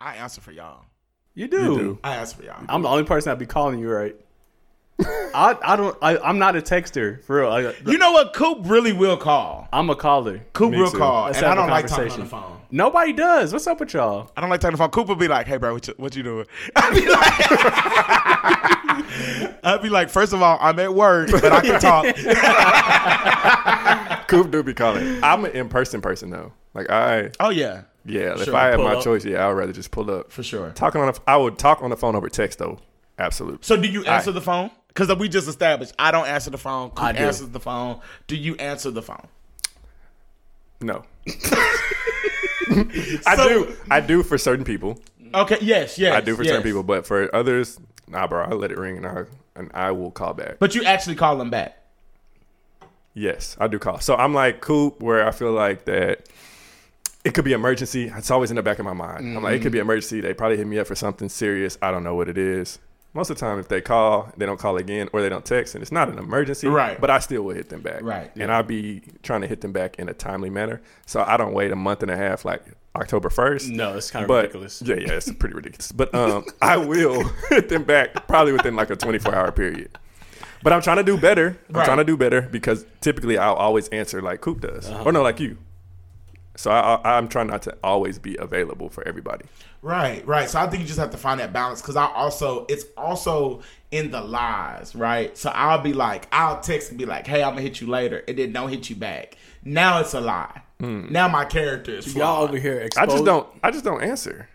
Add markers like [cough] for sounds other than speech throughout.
I answer for y'all. You do. You do. I answer for y'all. I'm the only person that be calling you right. [laughs] I I don't I, I'm not a texter for real. I, You know what? Coop really will call. I'm a caller. Coop Me will too. call, Let's and I don't like talking on the phone. Nobody does. What's up with y'all? I don't like talking on the phone. Coop will be like, "Hey, bro, what you, what you doing?" [laughs] I'd be like, [laughs] "I'd be like, first of all, I'm at work, but I can talk." Coop do be calling. I'm an in person person though. Like I, oh yeah, yeah. if I had my up. choice, yeah, I would rather just pull up. for sure. Talking on, a, I would talk on the phone over text though. Absolutely. So, do you answer the phone? Because we just established I don't answer the phone. Coop I do. the phone. Do you answer the phone? No. [laughs] I So- do. I do for certain people. Okay. Yes. Yes. I do for yes. certain people, but for others, nah, bro. I let it ring and I and I will call back. But you actually call them back. Yes, I do call. So I'm like Coop, where I feel like that it could be emergency. It's always in the back of my mind. I'm like, it could be emergency. They probably hit me up for something serious. I don't know what it is. Most of the time, if they call, they don't call again, or they don't text, and it's not an emergency. Right. But I still will hit them back. Right, And I'll be trying to hit them back in a timely manner. So I don't wait a month and a half, like October first. No, it's kind of But ridiculous. yeah, yeah, it's pretty ridiculous. But um, [laughs] I will [laughs] hit them back probably within like a 24 hour period. But I'm trying to do better. I'm Right. trying to do better because typically I'll always answer like Coop does, Uh-huh. or no, like you. So I, I, I'm trying not to always be available for everybody. Right, right. So I think you just have to find that balance because I also it's also in the lies, right? So I'll be like, I'll text and be like, "Hey, I'm gonna hit you later," and then don't hit you back. Now it's a lie. Hmm. Now my character is flawed. Y'all over here I just don't. I just don't answer.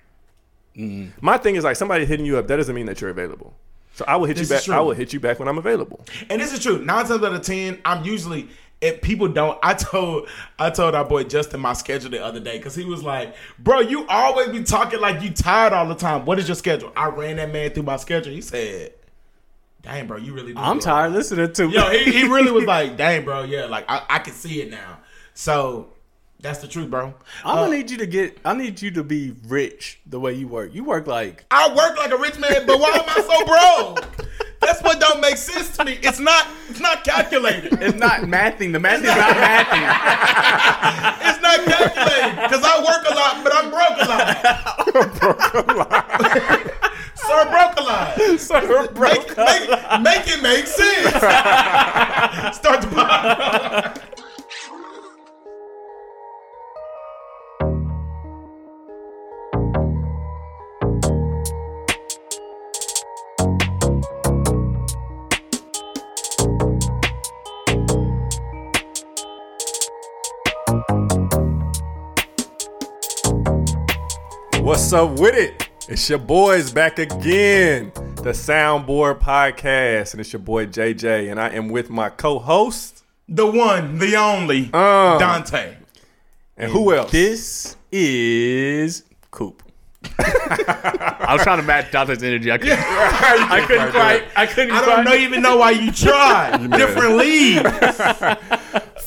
Mm. My thing is like somebody hitting you up. That doesn't mean that you're available. So I will hit This you back. true. I will hit you back when I'm available. And this is true. Nine times out of ten, I'm usually if people don't. I told I told our boy Justin my schedule the other day because he was like, "Bro, you always be talking like you tired all the time. What is your schedule?" I ran that man through my schedule. He said, "Dang, bro, you really." do I'm it." tired listening to. Yo, he, he really was like, "Dang, bro, yeah, like I, I can see it now." So that's the truth, bro. I'm Uh, gonna need you to get. I need you to be rich the way you work. You work like I work like a rich man, but why am I so broke? That's what don't make sense to me. It's not. It's not calculated. it's not mathing. The math is not [laughs] mathing. It's not calculated because I work a lot, but I'm [laughs] broke a lot. Sir, broke a lot. Sir, broke Make, make, make it make sense. [laughs] Start the pod. Up with it? It's your boys back again, the Soundboard Podcast, and it's your boy JJ, and I am with my co-host The one, the only, Uh. Dontae. and who else? This is Coop. [laughs] I was trying to match Dontae's energy. I couldn't. [laughs] I couldn't quite. I couldn't I don't know, even know why you tried. [laughs] Different league.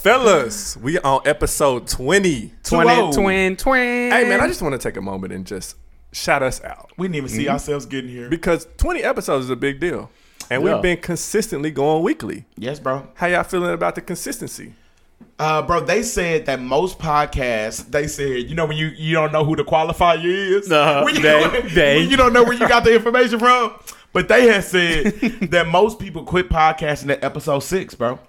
Fellas, we on episode 20. Twin, Whoa. twin, twin. Hey man, I just want to take a moment and just shout us out We didn't even see ourselves getting here. because 20 episodes is a big deal. And Yeah. we've been consistently going weekly. Yes, bro. How y'all feeling about the consistency? Uh, bro, they said that most podcasts, they said, you know, when you, you don't know who the qualifier is, Uh-huh. [laughs] when you, They- they. when you don't know where you got the information from. But they had said [laughs] that most people quit podcasting at episode six, bro.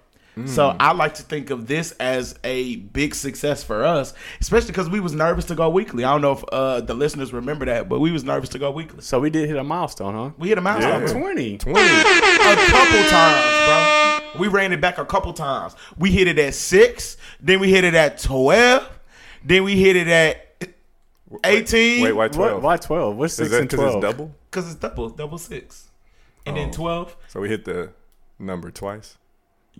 So I like to think of this as a big success for us, especially because we was nervous to go weekly. I don't know if uh, the listeners remember that, but we was nervous to go weekly. So we did hit a milestone, huh? We hit a milestone, Yeah. Twenty. 20. a couple times, bro. We ran it back a couple times. We hit it at six, then we hit it at twelve, then we hit it at eighteen. Wait, why 12? Why twelve? What's Is six that and because twelve? it's double? Because it's double, double six, and Oh. then twelve. So we hit the number twice.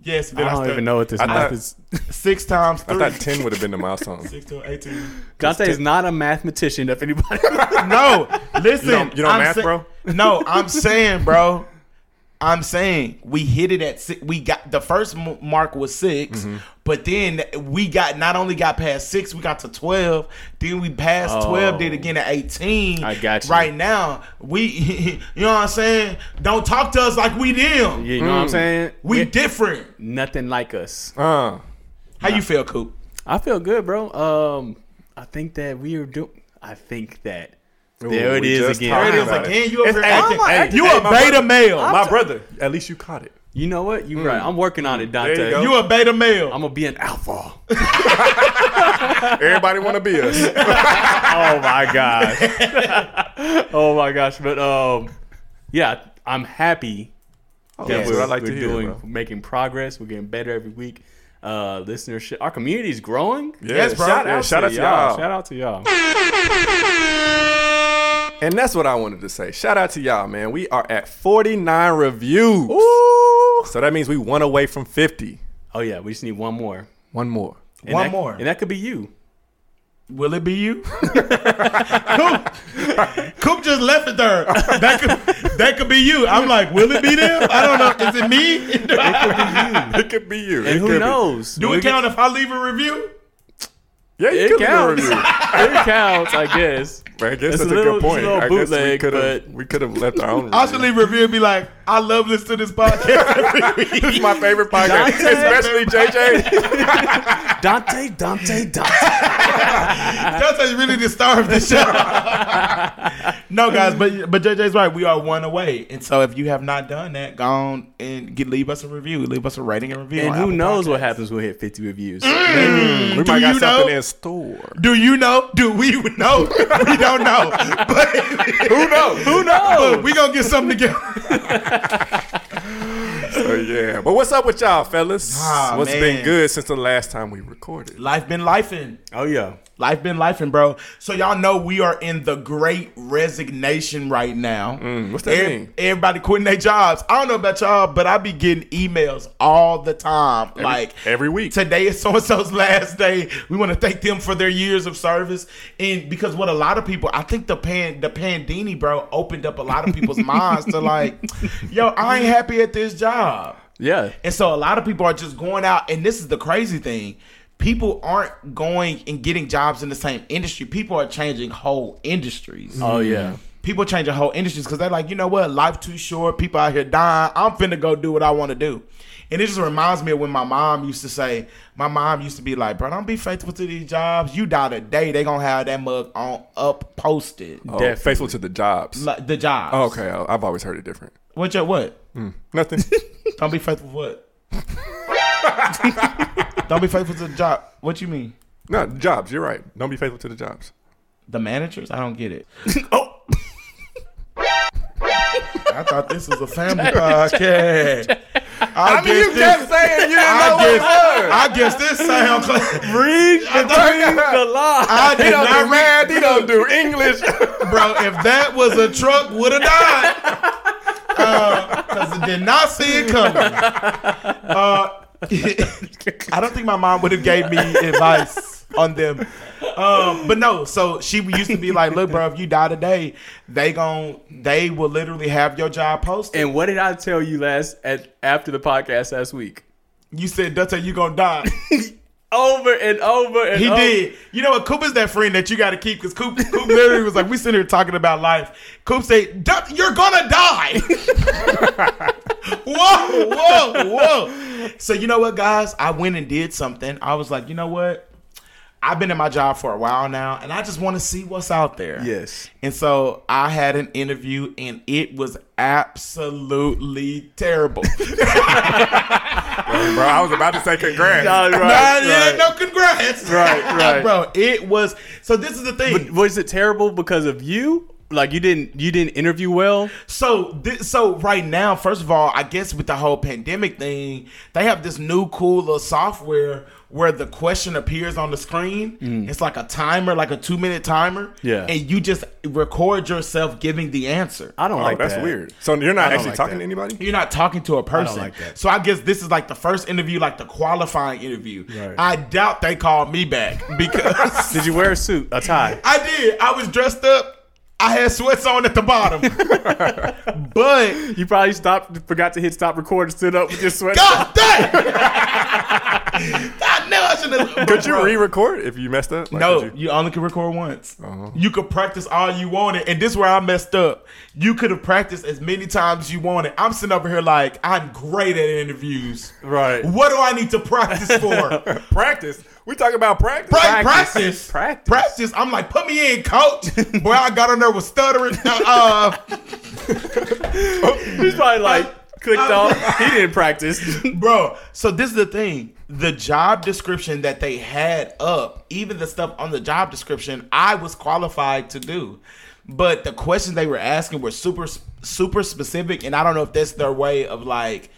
Yes, I but I, don't still- even know what this I math thought- is. Six times I thought 10 would have been the milestone. Six to eighteen. Dontae is not a mathematician. If anybody, [laughs] No, [laughs] listen. You don't- you don't math, sa- bro? No, I'm saying, bro. I'm saying we hit it at six. We got the first mark was 6 Mm-hmm. but then we got not only got past six, we got to twelve. Then we passed twelve. did again at eighteen. I got you. Right now, we, [laughs] you know what I'm saying? Don't talk to us like we them. Yeah, you know what I'm saying? We different. nothing like us. Uh, How you feel, Coop? I feel good, bro. Um, I think that we are doing. I think that There it we is just again. There it is again. You over Hey, acting. hey, you a beta male. My brother, at least you caught it. You know what? You're right. I'm working on it, Dontae. There you go. You a beta male. I'm gonna be an alpha. [laughs] Everybody want to be us. [laughs] oh my gosh. [laughs] oh my gosh. But um, yeah, I'm happy that that's we're, what I like we're to hear, doing, bro. making progress. We're getting better every week. Uh, listenership, our community is growing. Yes, bro. Shout Yeah, out, shout to out to y'all. y'all. Shout out to y'all. And that's what I wanted to say. Shout out to y'all, man. We are at 49 reviews. Ooh. So that means we one away from 50. Oh yeah, we just need one more. One more. And One that- more. and that could be you. Will it be you? [laughs] Coop. Coop just left it there. That could that could be you. I'm like, will it be them? I don't know. Is it me? It could be you. It who could be. You. And who knows? Do We it get- count if I leave a review? Yeah, you It could leave a counts. review. [laughs] it counts, I guess. Man, I guess It's that's a a, little- good point. it's a little I guess we could have but- we could have left our own. I should review. leave a review and be like, I love listening to this podcast [laughs] This is my favorite podcast, Dontae. [laughs] especially JJ. [laughs] Dontae, Dontae, Dontae. That's really the star of the show. no, guys, but but JJ's right. We are one away, and so if you have not done that, go on and get, leave us a review, leave us a rating and review. And who Apple knows what happens when we hit 50 reviews? Mm. we Do might got something know? in store. Do you know? Do we know? we don't know. But Who knows? Who knows? but we gonna get something together. So yeah, but what's up with y'all, fellas? Ah, What's man. been good since the last time we recorded? Life been lifing. Oh yeah. Life been lifing, bro. So y'all know we are in the great resignation right now. Mm, what's that Every- mean? Everybody quitting their jobs. I don't know about y'all, but I be getting emails all the time. like every week. Today is [laughs] so and so's last day. We want to thank them for their years of service. And because what a lot of people, I think the pan the pandini, bro, opened up a lot of people's [laughs] minds to like, yo, I ain't happy at this job. Yeah. And so a lot of people are just going out, and this is the crazy thing. People aren't going and getting jobs in the same industry. People are changing whole industries. Oh yeah. People changing whole industries because they're like, you know what, life too short. People out here dying. I'm finna go do what I want to do. And it just reminds me of when my mom used to say, my mom used to be like, bro, don't be faithful to these jobs. You die today, they gonna have that mug on up posted. Oh, Definitely. faithful to the jobs. Like, the jobs. Oh, okay, I- I've always heard it different. What your what? Mm, nothing. [laughs] Don't be faithful for what? [laughs] don't be faithful to the job. What you mean? no, jobs. You're right. Don't be faithful to the jobs. The managers? I don't get it. [laughs] Oh. I thought this was a family [laughs] podcast. I, I mean, you guess kept saying you didn't I know what it guess, was. I guess this sound. [laughs] Read between the lines. I He did don't not do math. He don't do English. bro. If that was a truck, would have died. Because I did not see it coming. Uh, [laughs] I don't think my mom would have gave me advice on them. Um, but no, so she used to be like, "Look, bro, if you die today, they gon' they will literally have your job posted." And what did I tell you last at after the podcast last week? you said, "Dontae, you gonna die." [laughs] Over and over and He over. did. You know what? Coop is that friend that you got to keep because Coop, Coop literally was like, we sitting here talking about life. Coop said, "Duh, "You're gonna die." [laughs] whoa, whoa, whoa. So you know what, guys? I went and did something. I was like, you know what? I've been in my job for a while now, and I just want to see what's out there. Yes. And so I had an interview, and it was absolutely terrible. [laughs] bro, I was about to say congrats. No, right, Nah, yeah, right. no congrats. Right, right. [laughs] Bro, it was. So this is the thing. But was it terrible because of you? Like you didn't you didn't interview well? So, thi- so right now, first of all, I guess with the whole pandemic thing, they have this new cool little software where the question appears on the screen. It's like a timer, like a two minute timer. Mm. Yeah. and you just record yourself giving the answer. I don't Oh, like that's that. weird. So you're not actually like talking that. to anybody? You're not talking to a person. like that. So I guess this is like the first interview, like the qualifying interview. Right. I doubt they called me back [laughs] because Did you wear a suit, a tie? I did. I was dressed up. I had sweats on at the bottom, [laughs] but You probably stopped, forgot to hit stop record, stood up with your sweat. God dang! [laughs] I knew I should have. Could you re-record if you messed up? Like, No, you, you- only can record once. Uh-huh. You could practice all you wanted, and this is where I messed up. You could have practiced as many times as you wanted. I'm sitting over here like I'm great at interviews. Right. What do I need to practice for? [laughs] practice. We talking about practice. Pra- Practice. practice. Practice. Practice. I'm like, put me in, coach. [laughs] Boy, I got on there with stuttering. Uh, [laughs] He's probably like clicked off. [laughs] He didn't practice. bro. So this is the thing. The job description that they had up, even the stuff on the job description, I was qualified to do. But the questions they were asking were super super specific, and I don't know if that's their way of like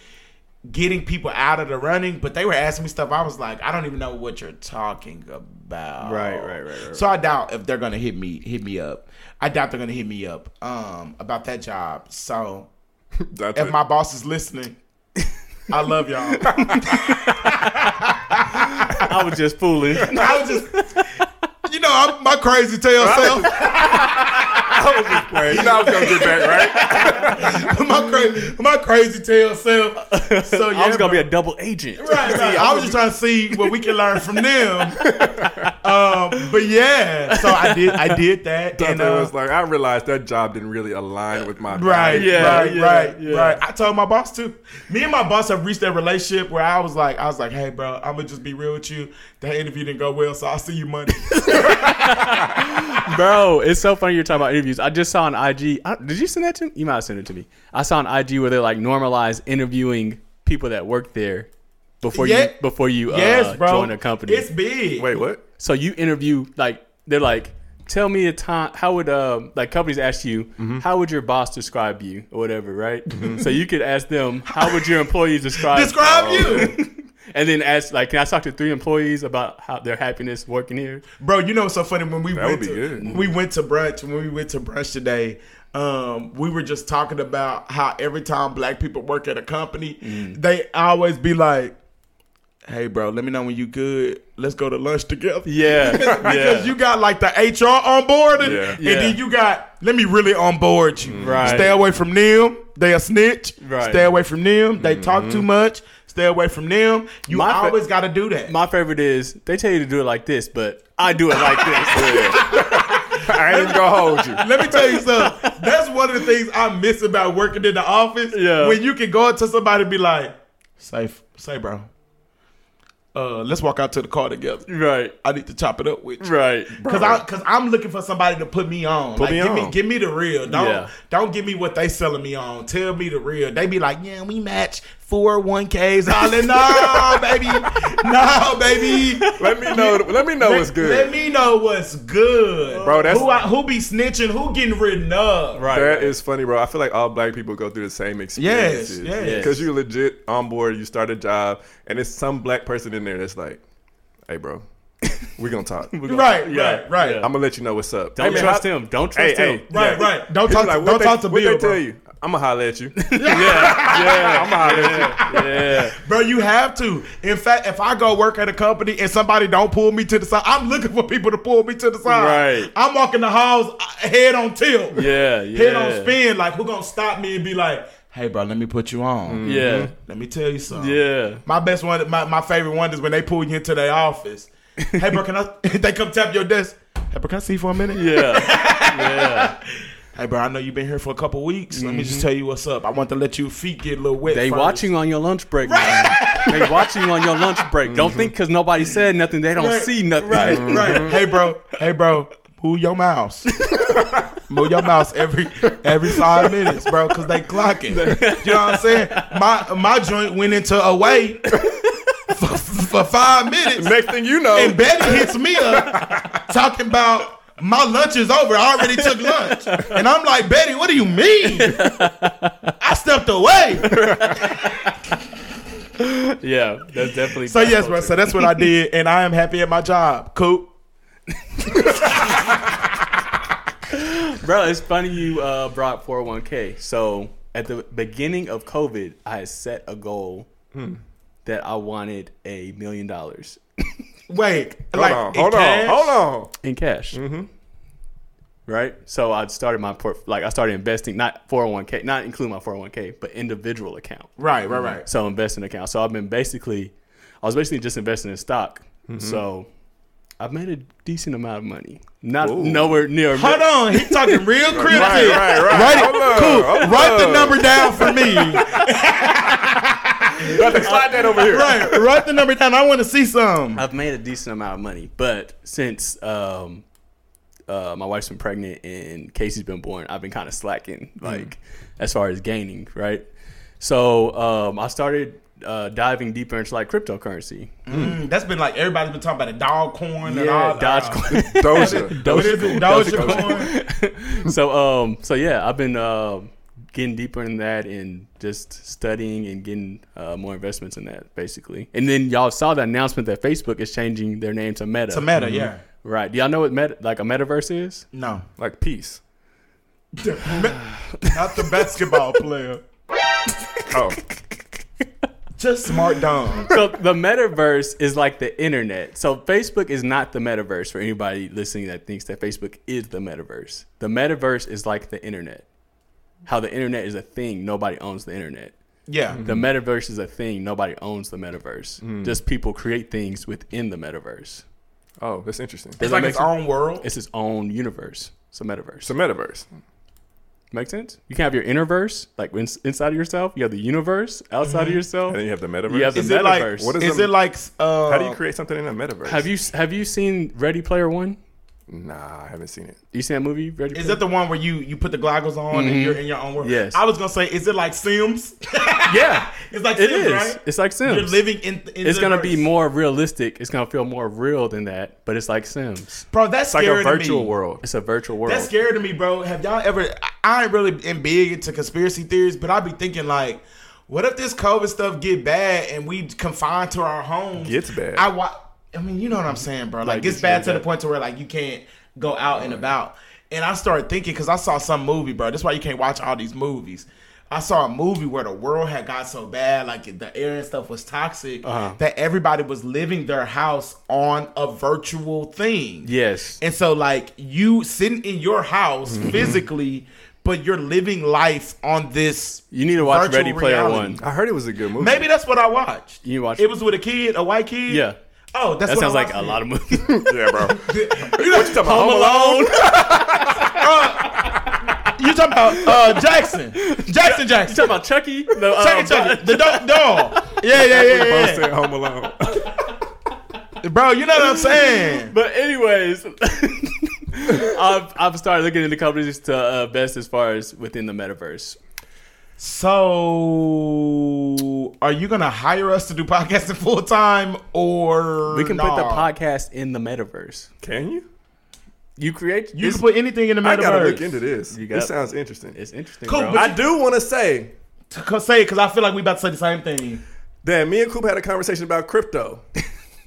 getting people out of the running. But they were asking me stuff. I was like, I don't even know what you're talking about. Right, right, right, right, So I doubt if they're gonna hit me hit me up. I doubt they're gonna hit me up um about that job. So [laughs] if it. my boss is listening, I love y'all. [laughs] I was just fooling. [laughs] I was just, you know, I'm my crazy tail self. I was just playing. You know I was gonna get back, right? [laughs] my crazy, my crazy tail self. So yeah, I was gonna be a double agent. Right, right. [laughs] I was just trying to see what we can learn from them. [laughs] um, but yeah, so I did, I did that, and And uh, was like, I realized that job didn't really align with my Right, values. Yeah, right, yeah, right, yeah. right. I told my boss too. Me and my boss have reached that relationship where I was like, I was like, hey, bro, I'm gonna just be real with you. That interview didn't go well, so I'll see you Monday. Bro, it's so funny you're talking about interviews. I just saw on IG. I, did you send that to me? You might have sent it to me. I saw on IG where they like normalize interviewing people that work there before Yeah. you before you uh, bro. join a company. It's big. Wait, what? so you interview like they're like, tell me a time. How would uh like companies ask you Mm-hmm. how would your boss describe you or whatever, right? So you could ask them how would your employees describe Describe you, [laughs] and then ask like, can I talk to three employees about how their happiness working here? bro. You know what's so funny when we That went would be to good. we went to brunch when we went to brunch today. Um, we were just talking about how every time black people work at a company, Mm. they always be like, "Hey, bro, let me know when you good. Let's go to lunch together." Yeah, [laughs] because yeah. you got like the HR on board, and, Yeah. and Yeah. then you got let me really on board you. Right. Stay away from them. They a snitch. Right. Stay away from them. They talk too much. Stay away from them. You My fa- always got to do that. My favorite is they tell you to do it like this, but I do it like this. [laughs] [laughs] I ain't even gonna hold you. Let me tell you something. That's one of the things I miss about working in the office. Yeah. When you can go up to somebody and be like, "Safe, say, bro, uh, let's walk out to the car together. right, I need to chop it up with you." right. Cause I, cause I'm looking for somebody to put me on. Put like, me give me, on. give me the real. Don't, Yeah. don't give me what they selling me on. Tell me the real. They be like, yeah, we match four oh one ks. All in, no, baby, no, baby. Let me know. Let me know what's good. Let me know what's good, Bro, that's- who, I, who be snitching, who getting written up. Right. That is funny, bro. I feel like all black people go through the same experiences. yes. yes. Because you legit on board, you start a job, and it's some black person in there that's like, "Hey, bro, We're gonna talk. [laughs] I'm Right, Yeah, right, right, yeah. I'm gonna let you know what's up. Don't Hey, man, trust how- him. Don't trust Hey, him. hey, right, yeah. right. Don't He's talk. like, to, what don't they, talk to what Bill, they bro. tell you? I'm gonna holler at you. [laughs] Yeah, yeah, I'm gonna holler at you. yeah. Bro, you have to. In fact, if I go work at a company and somebody don't pull me to the side, I'm looking for people to pull me to the side. Right. I'm walking the halls uh, head on tilt. Yeah, yeah. [laughs] Head on spin. Like, who gonna stop me and be like, hey, bro, let me put you on. Yeah, Let me tell you something. yeah. My best one, my, my favorite one is when they pull you into their office. hey, bro, can I? [laughs] they come tap your desk. Hey, bro, can I see you for a minute? Yeah, yeah. Hey, bro, I know you've been here for a couple weeks. Let me just mm-hmm. tell you what's up. I want to let your feet get a little wet. They first. watching on your lunch break. man. they watching on your lunch break. Don't mm-hmm. think because nobody said nothing, they don't Right, see nothing. Right, right. Mm-hmm. Hey, bro. Hey, bro. Move your mouse. Move your mouse every every five minutes, bro, because they clocking. You know what I'm saying? My my joint went into away for, for five minutes, Next thing you know, and Betty hits me up talking about my lunch is over. I already took [laughs] lunch, and I'm like, Betty, what do you mean? I stepped away. [laughs] Yeah, that's definitely. So yes, bro. So that's what I did, and I am happy at my job. Cool. [laughs] Bro, it's funny you uh, brought 401k. So at the beginning of COVID, I set a goal Hmm. that I wanted a million dollars Wait, hold like on, hold cash? on, hold on. in cash. Mm-hmm. Right. So I started my port, like I started investing, not 401k, not including my 401k, but individual account. Right, right, right. So investing account. So I've been basically, I was basically just investing in stock. Mm-hmm. So I've made a decent amount of money. Not nowhere near. Hold on, he's talking real [laughs] cryptic. Right, right, right. Write it, Hold up, cool. hold Write the number down for me. [laughs] Brother, slide that over here. right, write the number down. I want to see some. I've made a decent amount of money, but since um, uh, my wife's been pregnant and Casey's been born, I've been kind of slacking, like as far as gaining, right? So um, I started uh, diving deeper into like cryptocurrency. Mm, that's been like everybody's been talking about the dog corn and all Yeah, that. Dogecoin. Doja. [laughs] What is it? Dogecoin. [laughs] so um, so yeah, I've been uh, getting deeper in that and just studying and getting uh, more investments in that, basically. And then y'all saw the announcement that Facebook is changing their name to Meta. To meta, yeah. Right? Do y'all know what meta, like a metaverse is? No, Like peace. [laughs] not the basketball [laughs] player. Oh, Just smart dumb. so the metaverse is like the internet. So Facebook is not the metaverse for anybody listening that thinks that Facebook is the metaverse. The metaverse is like the internet. How the internet is a thing, nobody owns the internet. Yeah. Mm-hmm. The metaverse is a thing, nobody owns the metaverse. Mm-hmm. Just people create things within the metaverse. oh, that's interesting. It's that like make its sense? own world. It's its own universe. It's a metaverse. It's a metaverse. Make sense? You can have your innerverse, like in- inside of yourself. You have the universe outside of mm-hmm. yourself. And then you have the metaverse. You have the Is it like? metaverse. What is is the- it like? Uh, How do you create something in a metaverse? Have you have you seen Ready Player One? Nah, I haven't seen it. You seen that movie? Is that the one where you you put the goggles on and you're in your own world? Mm-hmm. Yes. I was gonna say, is it like Sims? [laughs] Yeah, [laughs] it's like it Sims, is. right? It's like Sims. You're living in. in it's gonna be more realistic. It's gonna feel more real than that, but it's like Sims. bro. That's It's like a to virtual world. It's a virtual world. That's scary to me, bro. Have y'all ever? I- ain't really been big into conspiracy theories, but I'd be thinking like, what if this COVID stuff get bad and we confined to our homes? Gets bad. I wa- I mean, you know what I'm saying, bro. Like, Like, gets gets bad to the point to where like you can't go out and about. And I started thinking because I saw some movie, bro. That's why you can't watch all these movies. I saw a movie where the world had got so bad, like the air and stuff was toxic, Uh-huh. that everybody was living their house on a virtual thing. yes. And so, like, you sitting in your house Mm-hmm. physically, but you're living life on this. You need to watch virtual Ready Player reality. One. I heard it was a good movie. Maybe that's what I watched. You watch It was with a kid, a white kid. Yeah. Oh, that's That what sounds I like a lot of movies. Yeah, bro. You [laughs] know, what you talking about Home Alone? [laughs] you talking about uh, Jackson? Jackson, Jackson. You Jackson. talking about Chucky? The, uh, Chucky, Chucky, the dog, dog. Yeah, yeah, yeah, Both yeah, said Home Alone. [laughs] Bro, you know what I'm saying? But anyways, I've I've started looking into companies to uh, best as far as within the metaverse. So, are you gonna hire us to do podcasting full time, or We can put the podcast in the metaverse. Can you? You create. You it's, can put anything in the metaverse. I gotta look into this. You got- this sounds interesting. it's interesting, Cool, bro. but I do want to say To say because I feel like we about to say the same thing. that me and Coop had a conversation about crypto. [laughs]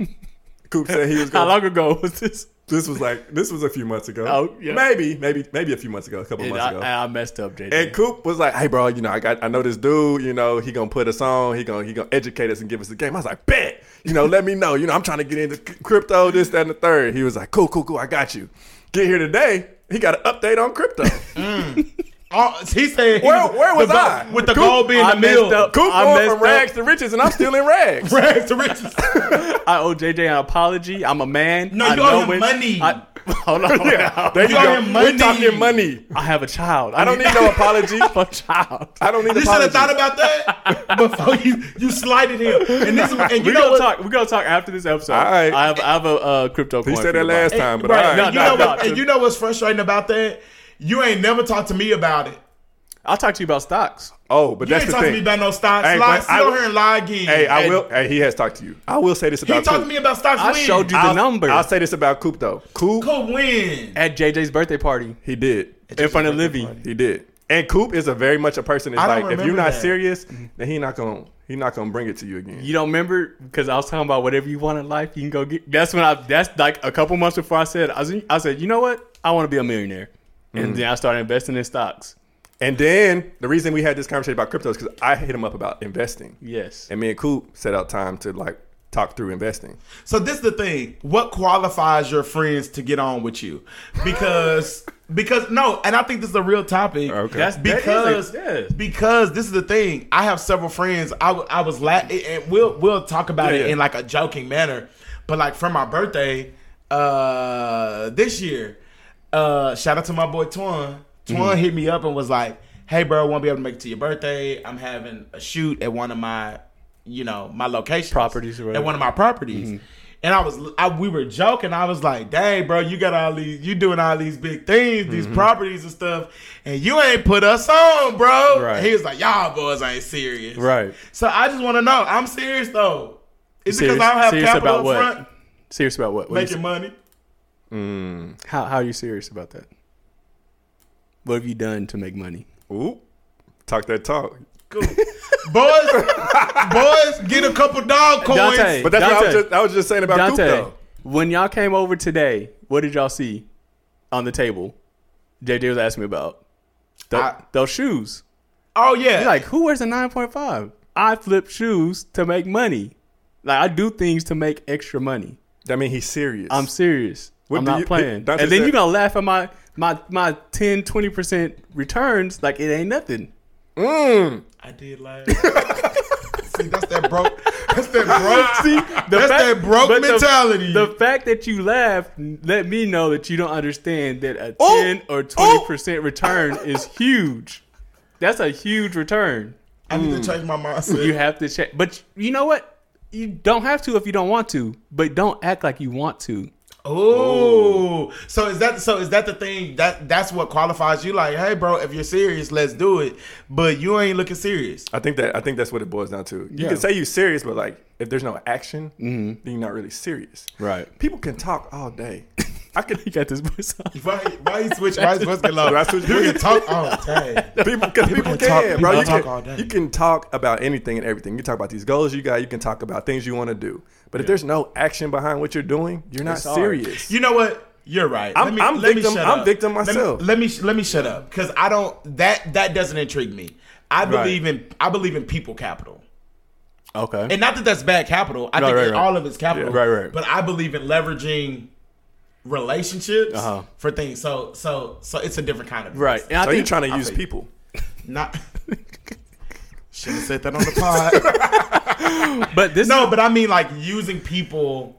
Coop said he was Going, How going. long ago was this? This was like this was a few months ago. Oh, yeah. Maybe, maybe, maybe a few months ago, a couple And months ago. I, I messed up, JJ. And Coop was like, "Hey, bro, you know, I got, I know this dude. You know, he gonna put us on. He gonna, he gonna educate us and give us the game." I was like, "Bet, you know, let me know. You know, I'm trying to get into crypto, this, that, and the third. He was like, "Cool, cool, cool. I got you." Get here today. He got an update on crypto. [laughs] Mm. Oh, he said, he Where- where was the gold- I? with the Coop, gold being I the mill? messed up. Coop I going messed from up. rags to riches, and I'm still in rags. [laughs] Rags to riches. [laughs] I owe JJ an apology. I'm a man. No, I you owe him when- money. I, [laughs] hold on. Yeah, there you You owe go. him We're talking money. I have a child. I don't need no apology. I a child. I don't need You should have thought about that before you you slighted him. And this and you We're know gonna what? talk. We're gonna talk after this episode. All right. I have I have a uh, crypto. He coin said that last time, but Right, all right. and you know what? And you know what's frustrating about that? You ain't never talked to me about it. I'll talk to you about stocks. Oh, but You that's ain't the talked to me about no stocks. Hey, lie, sit I on will- here and lie again. Hey, I will. Hey, he has talked to you. I will say this about. He about talked to me about stocks. I when? showed you the I'll, number I'll say this about Coop though. Coop, Could win. at JJ's birthday party he did. in front of Livy. He did. And Coop is a very much a person that's like, if you're not that. serious, then he not gonna he not gonna bring it to you again. You don't remember because I was talking about whatever you want in life, you can go get. That's when I. That's like a couple months before I said. I was. I said, you know what? I want to be a millionaire, and then I started investing in stocks. And then the reason we had this conversation about crypto is because I hit him up about investing, Yes. and me and Coop set out time to like talk through investing. So this is the thing. What qualifies your friends to get on with you? Because because no, and I think this is a real topic. Okay. That's that is because a- yes. because this is the thing. I have several friends. I I was la- and we'll we'll talk about Yeah, it yeah. in like a joking manner. But like for my birthday, uh, this year, uh, shout out to my boy Twan. Twan Mm-hmm. hit me up and was like, "Hey, bro, won't be able to make it to your birthday. I'm having a shoot at one of my you know, my location Properties or at one of my properties. And I was, I, we were joking. I was like, "Dang, bro, you got all these, you doing all these big things, these properties and stuff, and you ain't put us on, bro." Right. He was like, "Y'all boys ain't serious." Right. So I just want to know. I'm serious though. Is it Serious- because I don't have serious capital about up front, Serious about what? what making money? Mm. How how are you serious about that? What have you done to make money? Ooh, talk that talk. Cool. boys, boys, get a couple dog coins. Dontae. But that's what I was just I was just saying about Coop Dontae, though. when y'all came over today, what did y'all see on the table? JJ was asking me about Tho- I- those shoes. Oh yeah, You're like, who wears a nine point five? I flip shoes to make money. Like I do things to make extra money. That mean he's serious. I'm serious. What I'm not you- playing. Dontae and then said- you're gonna laugh at my my my 10, 20 percent returns like it ain't nothing. Mm. I did laugh. [laughs] See, that's that broke. That's that broke. [laughs] See, the That's that broke but the- mentality. The, fact that you laugh let me know that you don't understand that a Oh! ten or twenty percent return is huge. That's a huge return. I need to change my mindset. You have to check, but you know what? You don't have to if you don't want to, but don't act like you want to. Oh, so is that so? Is that the thing that that's what qualifies you? Like, hey, bro, if you're serious, let's do it. But you ain't looking serious. I think that I think that's what it boils down to. You Yeah. can say you're serious, but like if there's no action, Mm-hmm. then you're not really serious. Right. People can talk all day. [laughs] I could You got this voice on. Why, why you switch? Why is get low? I switch You can talk. Oh, dang. [laughs] people because people, can can, talk- bro. people You can talk can, all day. you can talk about anything and everything. You can talk about these goals you got. You can talk about things you want to do. But if there's no action behind what you're doing, you're not It's hard. serious. You know what? You're right. I'm- I'm victim- I'm up. victim Let me- myself. Let me let me, shut up because I don't that that doesn't intrigue me. I believe in I believe in people capital. Okay. And not that that's bad capital. I Right, think right, right. all of it's capital. Yeah. Right, right. But I believe in leveraging relationships Uh-huh. for things. So so so it's a different kind of right. And I so you're trying to I use feel people. Not [laughs] should have said that on the pod. [laughs] but this no, but I mean like using people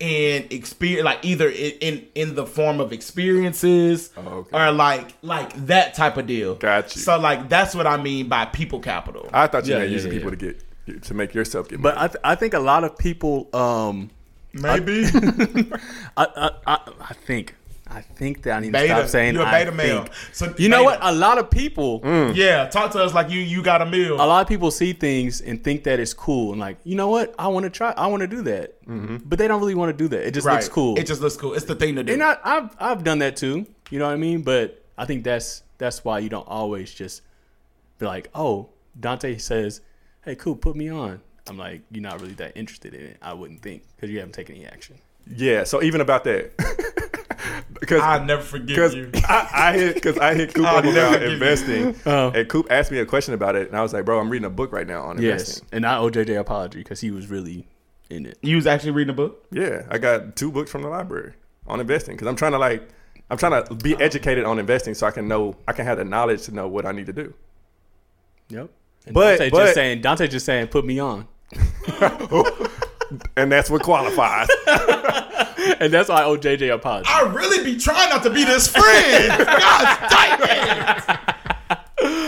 in experience, like either in, in in the form of experiences Oh, okay. or like like that type of deal. Gotcha. So like that's what I mean by people capital. I thought you Yeah, meant yeah, using yeah, people yeah. to get to make yourself get. but. I, th- I think a lot of people um Maybe [laughs] I, I, I, I think I think that I need to stop saying you a I beta male. think. So You know what? A lot of people mm. Yeah, talk to us like you you got a meal. a lot of people see things and think that it's cool and like, you know what? I want to try. I want to do that. Mm-hmm. But they don't really want to do that. It just right. looks cool. It just looks cool. It's the thing to do. and I, I've I've done that too. You know what I mean? But I think that's that's why you don't always just be like, oh, Dontae says, hey, cool, put me on. I'm like, you're not really that interested in it. I wouldn't think because you haven't taken any action. yeah. So even about that, [laughs] because I'll never forgive because you. I, I hit because I hit Coop [laughs] I'll up about give you. investing, Oh. and Coop asked me a question about it, and I was like, "Bro, I'm reading a book right now on Yes, investing." and I owe JJ apology because he was really in it. You was actually reading a book? Yeah, I got two books from the library on investing because I'm trying to like, I'm trying to be educated on investing so I can know, I can have the knowledge to know what I need to do. Yep. And But- Dontae but- just saying, Dontae just saying, put me on, [laughs] And that's what qualifies. [laughs] and that's why I owe JJ a apology. I really be trying not to be this friend. [laughs] God dang it.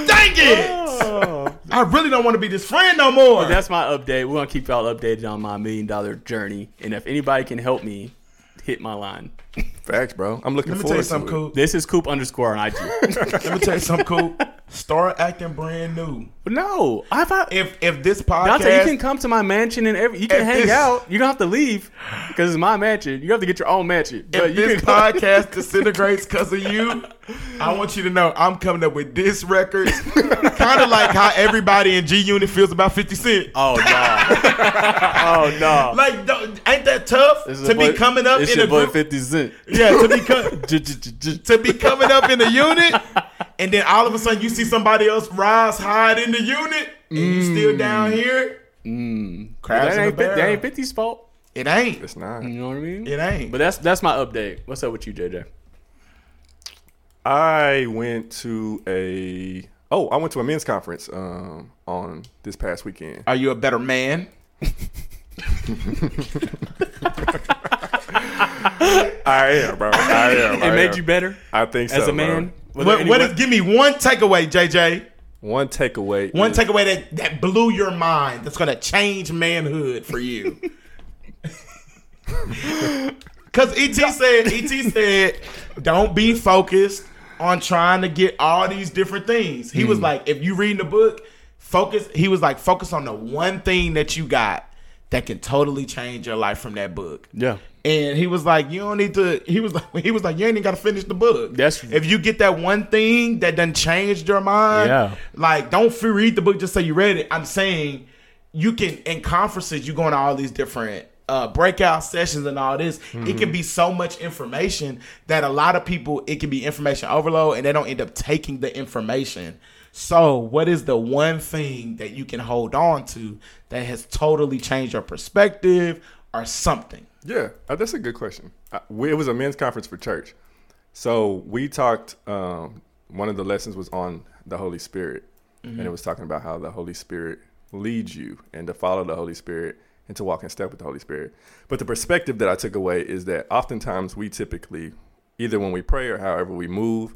Dang it. Oh. I really don't want to be this friend no more. That's my update. We're gonna keep y'all updated on my million dollar journey, and if anybody can help me, hit my line. [laughs] Facts, bro. I'm looking Let me tell you forward something to it. cool. This is Coop underscore on IG. [laughs] Let me tell you something cool. Start acting brand new. No, I thought If if this podcast Dontae, you can come to my mansion and every. You can If hang this- out. You don't have to leave because it's my mansion. You have to get your own mansion. But if you this can podcast [laughs] disintegrates because of you, I want you to know I'm coming up with this record. kind of like how everybody in G Unit feels about 50 Cent. Oh no! oh no! Like, don't- ain't that tough This is to a be boy- coming up It's in your a boy group? Fifty Cent. Yeah, to be co- [laughs] to be coming up in the unit, and then all of a sudden you see somebody else rise high in the unit, and you still down here. Mm. Crabs That in ain't, the fif- that ain't 50's fault. It ain't. It's not. You know what I mean? It ain't. But that's that's my update. What's up with you, JJ? I went to a oh, I went to a men's conference um on this past weekend. Are you a better man? [laughs] [laughs] I am, bro. I am. It I made am. you better I think so, as a man. Was What, any what way- is? Give me one takeaway, JJ. One takeaway. One is- takeaway that, that blew your mind that's gonna change manhood for you. [laughs] Cause ET said, ET said, don't be focused on trying to get all these different things. He was hmm. like, if you read the book, focus. He was like, focus on the one thing that you got that can totally change your life from that book. Yeah. And he was like, you don't need to. He was like, [laughs] he was like, you ain't even got to finish the book. That's- if you get that one thing that done changed your mind. Yeah. Like, don't free read the book just so you read it. I'm saying you can in conferences. You go to all these different uh, breakout sessions and all this. It can be so much information that a lot of people it can be information overload and they don't end up taking the information. So, what is the one thing that you can hold on to that has totally changed your perspective or something? Yeah, uh, that's a good question. Uh, we, it was a men's conference for church, so we talked. Um, one of the lessons was on the Holy Spirit, and it was talking about how the Holy Spirit leads you and to follow the Holy Spirit and to walk in step with the Holy Spirit. But the perspective that I took away is that oftentimes we typically, either when we pray or however we move,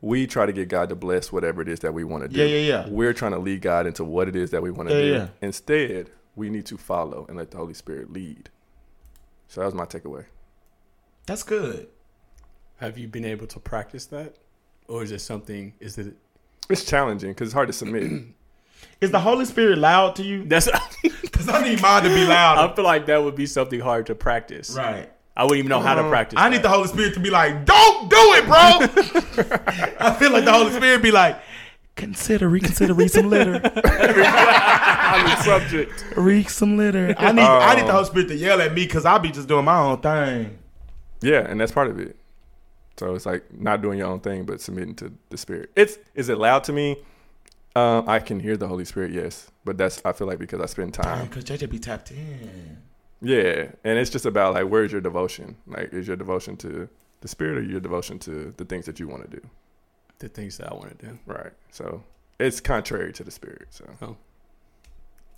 we try to get God to bless whatever it is that we want to do. Yeah, yeah, yeah. We're trying to lead God into what it is that we want to Yeah, do. yeah. Instead, we need to follow and let the Holy Spirit lead. So that was my takeaway. That's good. Have you been able to practice that, or is it something? Is it It's challenging because it's hard to submit. [clears throat] Is the Holy Spirit loud to you? that's? Because [laughs] I need mine to be loud. I feel like that would be something hard to practice. Right. I wouldn't even know how to Uh, practice. I need the Holy Spirit to be like, don't do it, bro. [laughs] [laughs] I feel like the Holy Spirit be like, consider, reconsider, read some litter, [laughs] on the subject. read some litter. I need, I need the. Holy Spirit to yell at me because I'll be just doing my own thing. yeah, and that's part of it. So it's like not doing your own thing, but submitting to the Spirit. It's is it loud to me? Um, I can hear the Holy Spirit, yes, but that's I feel like because I spend time. Because JJ be tapped in. Yeah, and it's just about like where's your devotion? Like, is your devotion to the Spirit or your devotion to the things that you want to do? The things that I want to do Right. So it's contrary to the Spirit. So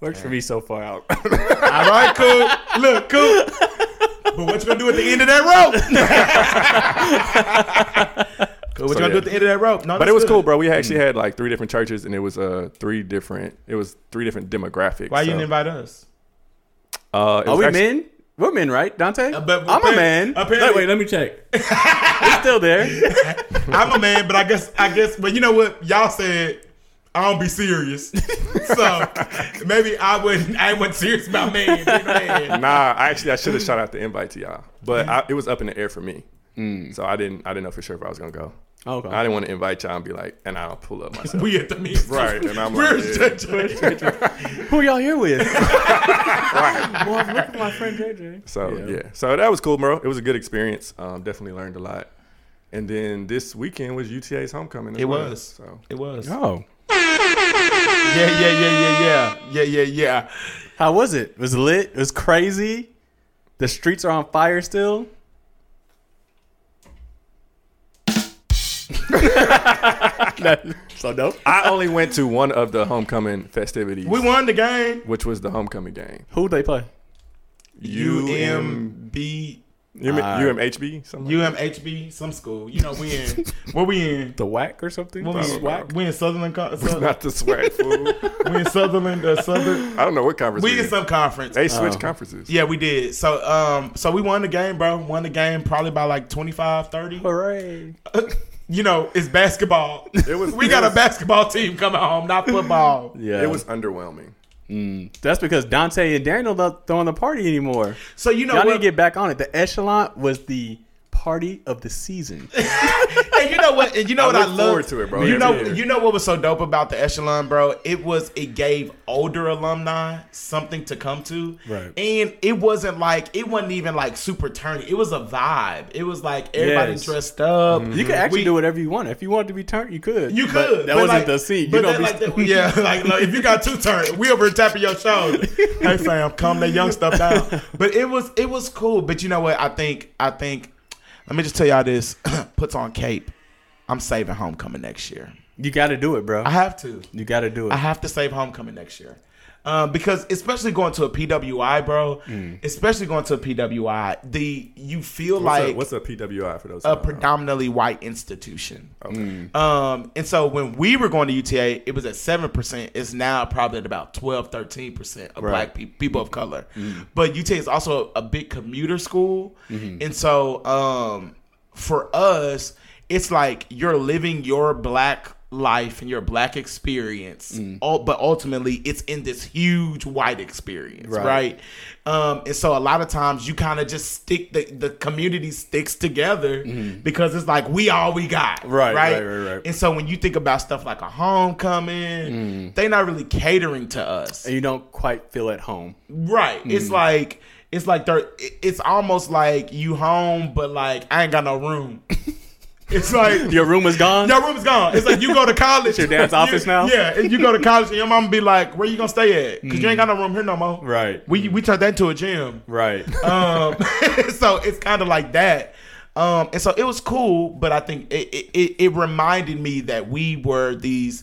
works for me so far out. [laughs] All right, cool. Look, cool. But what you gonna do at the end of that rope? [laughs] cool. What So, you gonna do at the end of that rope? No, but it was good. cool, bro. We actually had like three different churches, and it was uh three different. It was three different demographics. Why you so, didn't invite us? Uh, it Are was we actually- men? We're men, right, Dontae? Uh, but- I'm a man. apparently- Wait, let me check. It's still there. [laughs] I'm a man, but I guess I guess but you know what? Y'all said I don't be serious. [laughs] so maybe I wouldn't I wasn't serious about man. You know what I mean? Nah, I actually I should have shot out the invite to y'all, but Mm-hmm. I, it was up in the air for me, so I didn't I didn't know for sure if I was gonna go. Okay. I didn't want to invite y'all and be like, and I'll pull up myself. [laughs] We at the meet. Right, and I'm like, Where's yeah. JJ? Who y'all here with? [laughs] Well, I'm looking for my friend JJ. So Yeah. yeah. so that was cool, bro. It was a good experience. Um, definitely learned a lot. And then this weekend was UTA's homecoming. It well. was. So It was. Oh, Yeah, yeah, yeah, yeah, yeah. Yeah, yeah, yeah. how was it? Was lit? It was crazy. The streets are on fire still. [laughs] so dope. I only went to one of the homecoming festivities, We won the game. which was the homecoming game. Who they play? UMB UM, Uh, UMHB, something. like UMHB, some school. You know, we in where we in? The whack or something? What we, Probably. in? Whack. we in Sutherland. Co- that? Southern, Not the swag [laughs] food. we in Sutherland. Uh, Southern. I don't know what conference. We we in in. some conference. They switched Oh. conferences. Yeah, we did. So, um, so we won the game, bro. Won the game probably by like 25, 30. Hooray! [laughs] You know, it's basketball. It was. we it got a basketball team coming home, not football. Yeah, It was underwhelming. Mm. That's because Dontae and Daniel not throwing the party anymore. So you know Y'all need to get back on it. The echelon was the party of the season. [laughs] you know what? And you know I what I look love forward to it, bro. You know, year. you know what was so dope about the echelon, bro? It was it gave older alumni something to come to, Right. And it wasn't like it wasn't even like super turny. It was a vibe. It was like everybody Yes. dressed up. You could actually We- do whatever you want. If you wanted to be turned, you could. You But could. that but wasn't like- the scene. You But gonna then, be like, the- [laughs] yeah, [laughs] like, like, if you got two turns, we over tapping your shoulder. [laughs] hey fam, calm that young stuff down. But it was it was cool. But you know what? I think I think. Let me just tell y'all this. [clears throat] Puts on cape. I'm saving homecoming next year. You got to do it, bro. I have to. you got to do it. I have to save homecoming next year. Um, because especially going to a PWI, bro, Mm. especially going to a PWI, the you feel What's, like a, what's a PWI for those? a don't know? predominantly white institution. Mm. Um, and so when we were going to UTA, it was at 7%. It's now probably at about 12, 13% of Right. black pe- people of color. But UTA is also a big commuter school. And so um, for us, it's like you're living your black life and your black experience, mm. all, but ultimately it's in this huge white experience, Right. right? Um, and so a lot of times you kind of just stick the, the community sticks together mm-hmm. because it's like we all we got, Right, right, right, right, right. And so when you think about stuff like a homecoming, mm. they're not really catering to us, and you don't quite feel at home. right? Mm. It's like it's like they're it's almost like you home, but like I ain't got no room. [laughs] it's like Your room is gone. your room is gone. It's like you go to college. your dad's you- office now? Yeah, and you go to college and your mama be like, "Where you gonna stay at? Because you ain't got no room here no more." Right. We we turned that into a gym. Right. Um, [laughs] so it's kind of like that. Um, and so it was cool, but I think it, it, it, it reminded me that we were these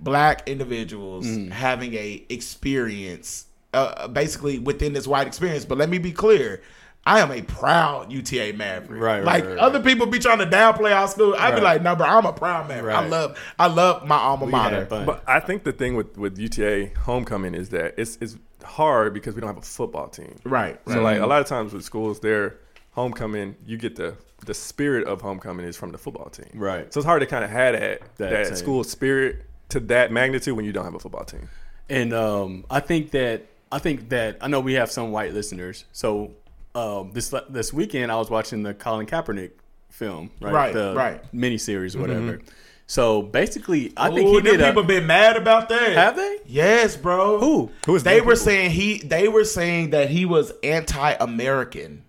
black individuals Mm. having a experience, uh, basically within this white experience. But let me be clear. I am a proud UTA Maverick. Right, right, like right, right. other people be trying to downplay our school. I'd be like, no, bro, I'm a proud Maverick. I love, I love my alma mater. But I think the thing with with UTA homecoming is that it's it's hard because we don't have a football team. Right. So like a lot of times with schools, their homecoming, you get the the spirit of homecoming is from the football team. Right. So it's hard to kind of have that That that, school spirit to that magnitude when you don't have a football team. And um, I think that I think that I know we have some white listeners. So um, this this weekend I was watching the Colin Kaepernick film, right? Right, the right. miniseries or whatever. So basically, I think Ooh, he did. A, people been mad about that. have they? Yes, bro. Who? Who is They were people? saying he. They were saying that he was anti-American.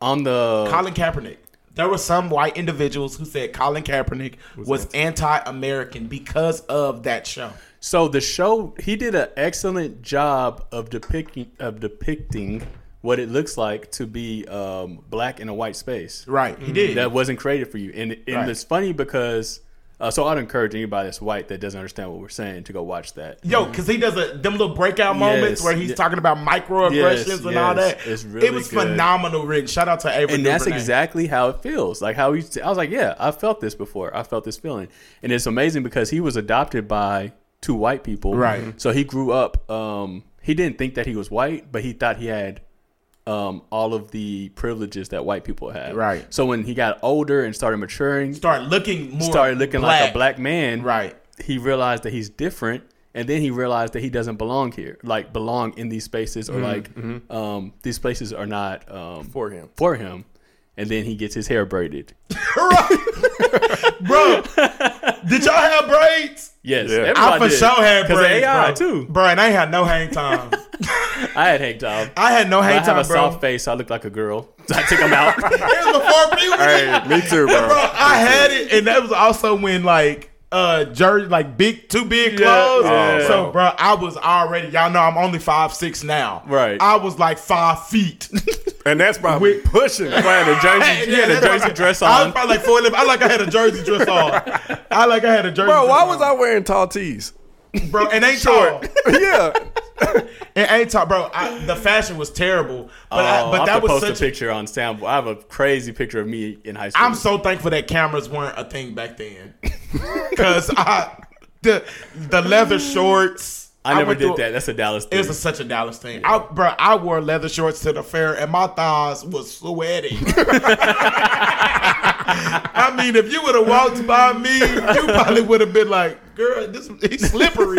On the Colin Kaepernick. There were some white individuals who said Colin Kaepernick was anti-American because of that show. So the show he did an excellent job of depicting of depicting what it looks like to be um, black in a white space. Right, he did. That wasn't created for you, and, and Right. it's funny because uh, so I'd encourage anybody that's white that doesn't understand what we're saying to go watch that. Yo, because he does a, them little breakout moments Yes, where he's yeah. talking about microaggressions Yes, and all yes. that. It's really it was good. phenomenal written. Shout out to Ava. and that's Duvernay. exactly how it feels. Like how he, I was like, yeah, I felt this before. I felt this feeling, and it's amazing because he was adopted by two white people, Right. So he grew up. Um, he didn't think that he was white, but he thought he had um, all of the privileges that white people had. Right. So when he got older and started maturing, started looking more started looking like a black man, Right. he realized that he's different and then he realized that he doesn't belong here like belong in these spaces or like um, these places are not um, For him. for him and then he gets his hair braided [laughs] Bro, did y'all have braids? yes Yeah. everybody I for did. sure had 'Cause of braids, AI bro. too Bro, and I had no hang time. [laughs] [laughs] I had hang time I had no hang time. I hang have time, a bro. soft face so I look like a girl so I took them out It was before puberty. Hey, me too, bro. bro, I had it, and that was also when like uh jersey like big too big clothes. yeah. So bro, I was already y'all know I'm only five six now. Right. I was like five feet. [laughs] And that's probably With- pushing. Playing a [laughs] jersey. Had a jersey dress I was on. probably like four. I like I had a jersey dress on. I like I had a jersey. Bro, why on. was I wearing tall tees? Bro? It ain't tall. [laughs] yeah. [laughs] It ain't tall, bro. I, the fashion was terrible, but I, oh, but that was post such. a A, picture on Sam. I have a crazy picture of me in high school. I'm so thankful that cameras weren't a thing back then, [laughs] because I the the leather shorts. I never went did through- that. That's a Dallas thing. It was a, such a Dallas thing. I, bro, I wore leather shorts to the fair and my thighs was sweaty. I mean, if you would have walked by me, you probably would have been like, girl, this he's slippery.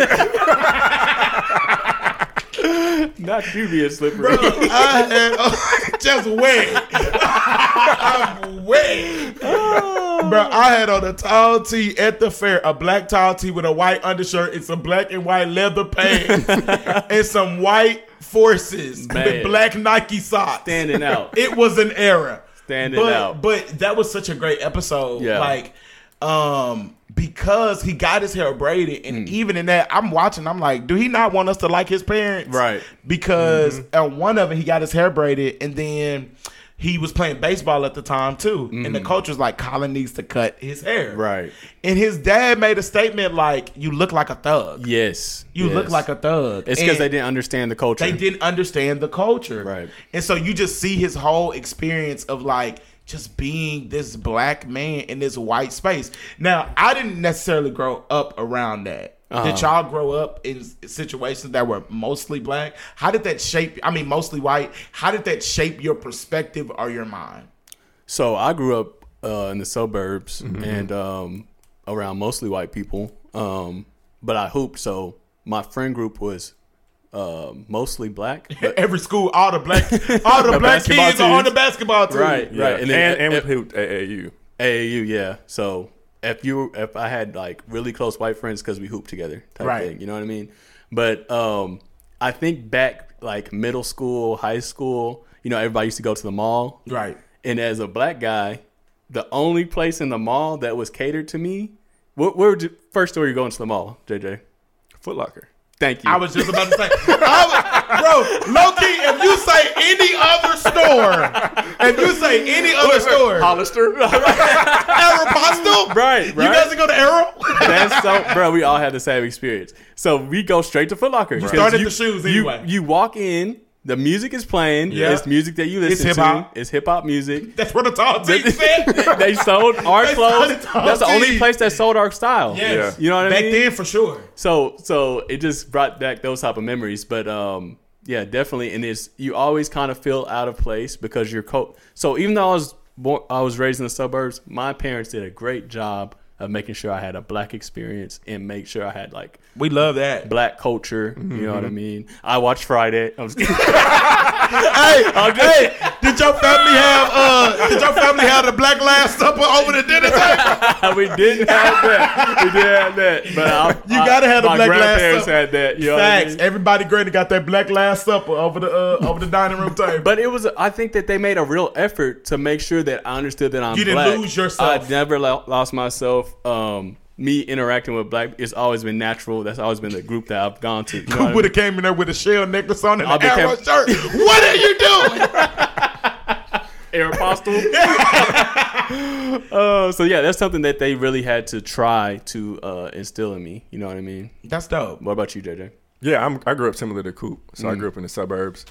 Not you being slippery. Bro, I had oh, [laughs] just wet. I'm wet. Bro, I had on a tall tee at the fair, a black tall tee with a white undershirt and some black and white leather pants [laughs] and some white forces Man. with black Nike socks. Standing out. It was an era. Standing but, out. But that was such a great episode. Yeah. Like, um, because he got his hair braided, and Mm. even in that, I'm watching. I'm like, do he not want us to like his parents? Right. Because Mm-hmm. on one of it, he got his hair braided, and then he was playing baseball at the time too, and the mm-hmm. coach was like, "Colin needs to cut his hair." Right. And his dad made a statement like, "You look like a thug. Yes. You yes. look like a thug." It's because they didn't understand the culture. they didn't understand the culture, Right. And so you just see his whole experience of like just being this black man in this white space. Now, I didn't necessarily grow up around that. Uh-huh. Did y'all grow up in situations that were mostly black? How did that shape? I mean, mostly white. How did that shape your perspective or your mind? So I grew up uh, in the suburbs Mm-hmm. and um, around mostly white people, um, but I hooped. So my friend group was uh, mostly black. [laughs] But, Every school, all the black, all the, [laughs] black basketball kids are on the basketball team. right, Yeah. right. And, then and, at- we hooped AAU. AAU, yeah. So if you if I had like really close white friends because we hooped together, type Right. thing, you know what I mean? But um, I think back like middle school, high school, you know, everybody used to go to the mall, Right. and as a black guy, the only place in the mall that was catered to me. Where, where would you, first store you going to the mall, JJ? Foot Locker. Thank you. I was just about to say, [laughs] I was, bro, low key, if you say any other store, if you say any other store, Hollister. [laughs] Aeropostale, [laughs] right, You right. guys go to Aero? That's so, bro. We all had the same experience. So we go straight to Foot Locker. You start at the shoes anyway. You, you walk in. The music is playing. Yeah. It's music that you listen hip-hop. to. It's hip hop music. [laughs] That's what the tall team [laughs] said. they sold our They clothes. That's the only place that sold our style. Yes. You know what I mean? Back then, for sure. So so it just brought back those type of memories. But um yeah, definitely. And it's you always kind of feel out of place because you're co- so even though I was born, I was raised in the suburbs, my parents did a great job of making sure I had a black experience and make sure I had like We love that. black culture. You know what I mean? I watched Friday. I was [laughs] hey, hey, did your family have uh did your family have the black last supper over the dinner table? [laughs] we didn't have that. We didn't have that. But I, You gotta have the black Last Supper. had that. You know what I Facts. mean? Everybody granny got that black last supper over the uh over the dining room table. But it was, I think that they made a real effort to make sure that I understood that I'm You didn't black. lose yourself. I never lo- lost myself. Um, me interacting with black, it's always been natural. That's always been the group that I've gone to. You know Who would have came in there with a shell necklace on and I an Aero shirt? What are you doing? [laughs] Aeropostale. [laughs] uh, so yeah, that's something that they really had to try to uh, instill in me. You know what I mean? That's dope. What about you, JJ? Yeah, I'm, I grew up similar to Coop. So I Mm. grew up in the suburbs.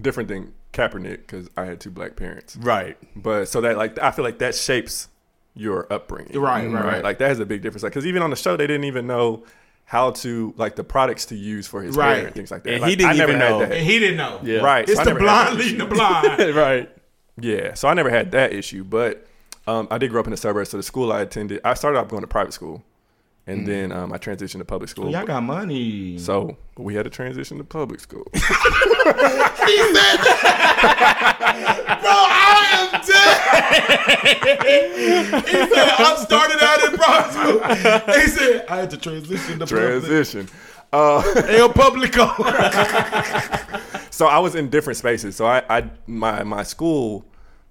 Different than Kaepernick because I had two black parents. Right. But so that like I feel like that shapes your upbringing. Right, right, right. Like that has a big difference. Like because even on the show they didn't even know how to like the products to use for his Right. hair and things like that. And Like, he didn't I never even know. that. And he didn't know. Yeah. Right. It's so the never had that blind leading the blind. [laughs] right. Yeah, so I never had that issue, but um, I did grow up in the suburbs. So the school I attended, I started off going to private school, Mm. and then um, I transitioned to public school. Y'all got money. So we had to transition to public school. [laughs] He said, "Bro, I am dead." he said, "I started out in private school." He said, "I had to transition to public." transition. Uh, El Publico. [laughs] so I was in different spaces. So I, I my my school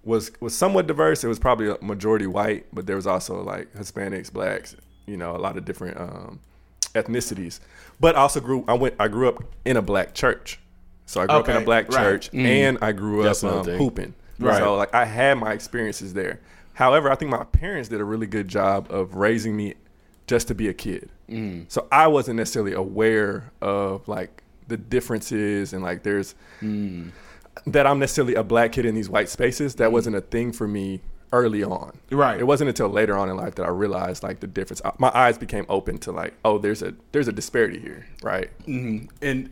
was was somewhat diverse. It was probably a majority white, but there was also like Hispanics, blacks, you know, a lot of different um, ethnicities. But I also grew I went I grew up in a black church. So I grew up in a black right. church and I grew That's up um, hooping. Right. So like I had my experiences there. However, I think my parents did a really good job of raising me just to be a kid. So I wasn't necessarily aware of like the differences and like there's that I'm necessarily a black kid in these white spaces. That wasn't a thing for me early on. Right. It wasn't until later on in life that I realized like the difference. My eyes became open to like, oh, there's a there's a disparity here, right? Mm-hmm. And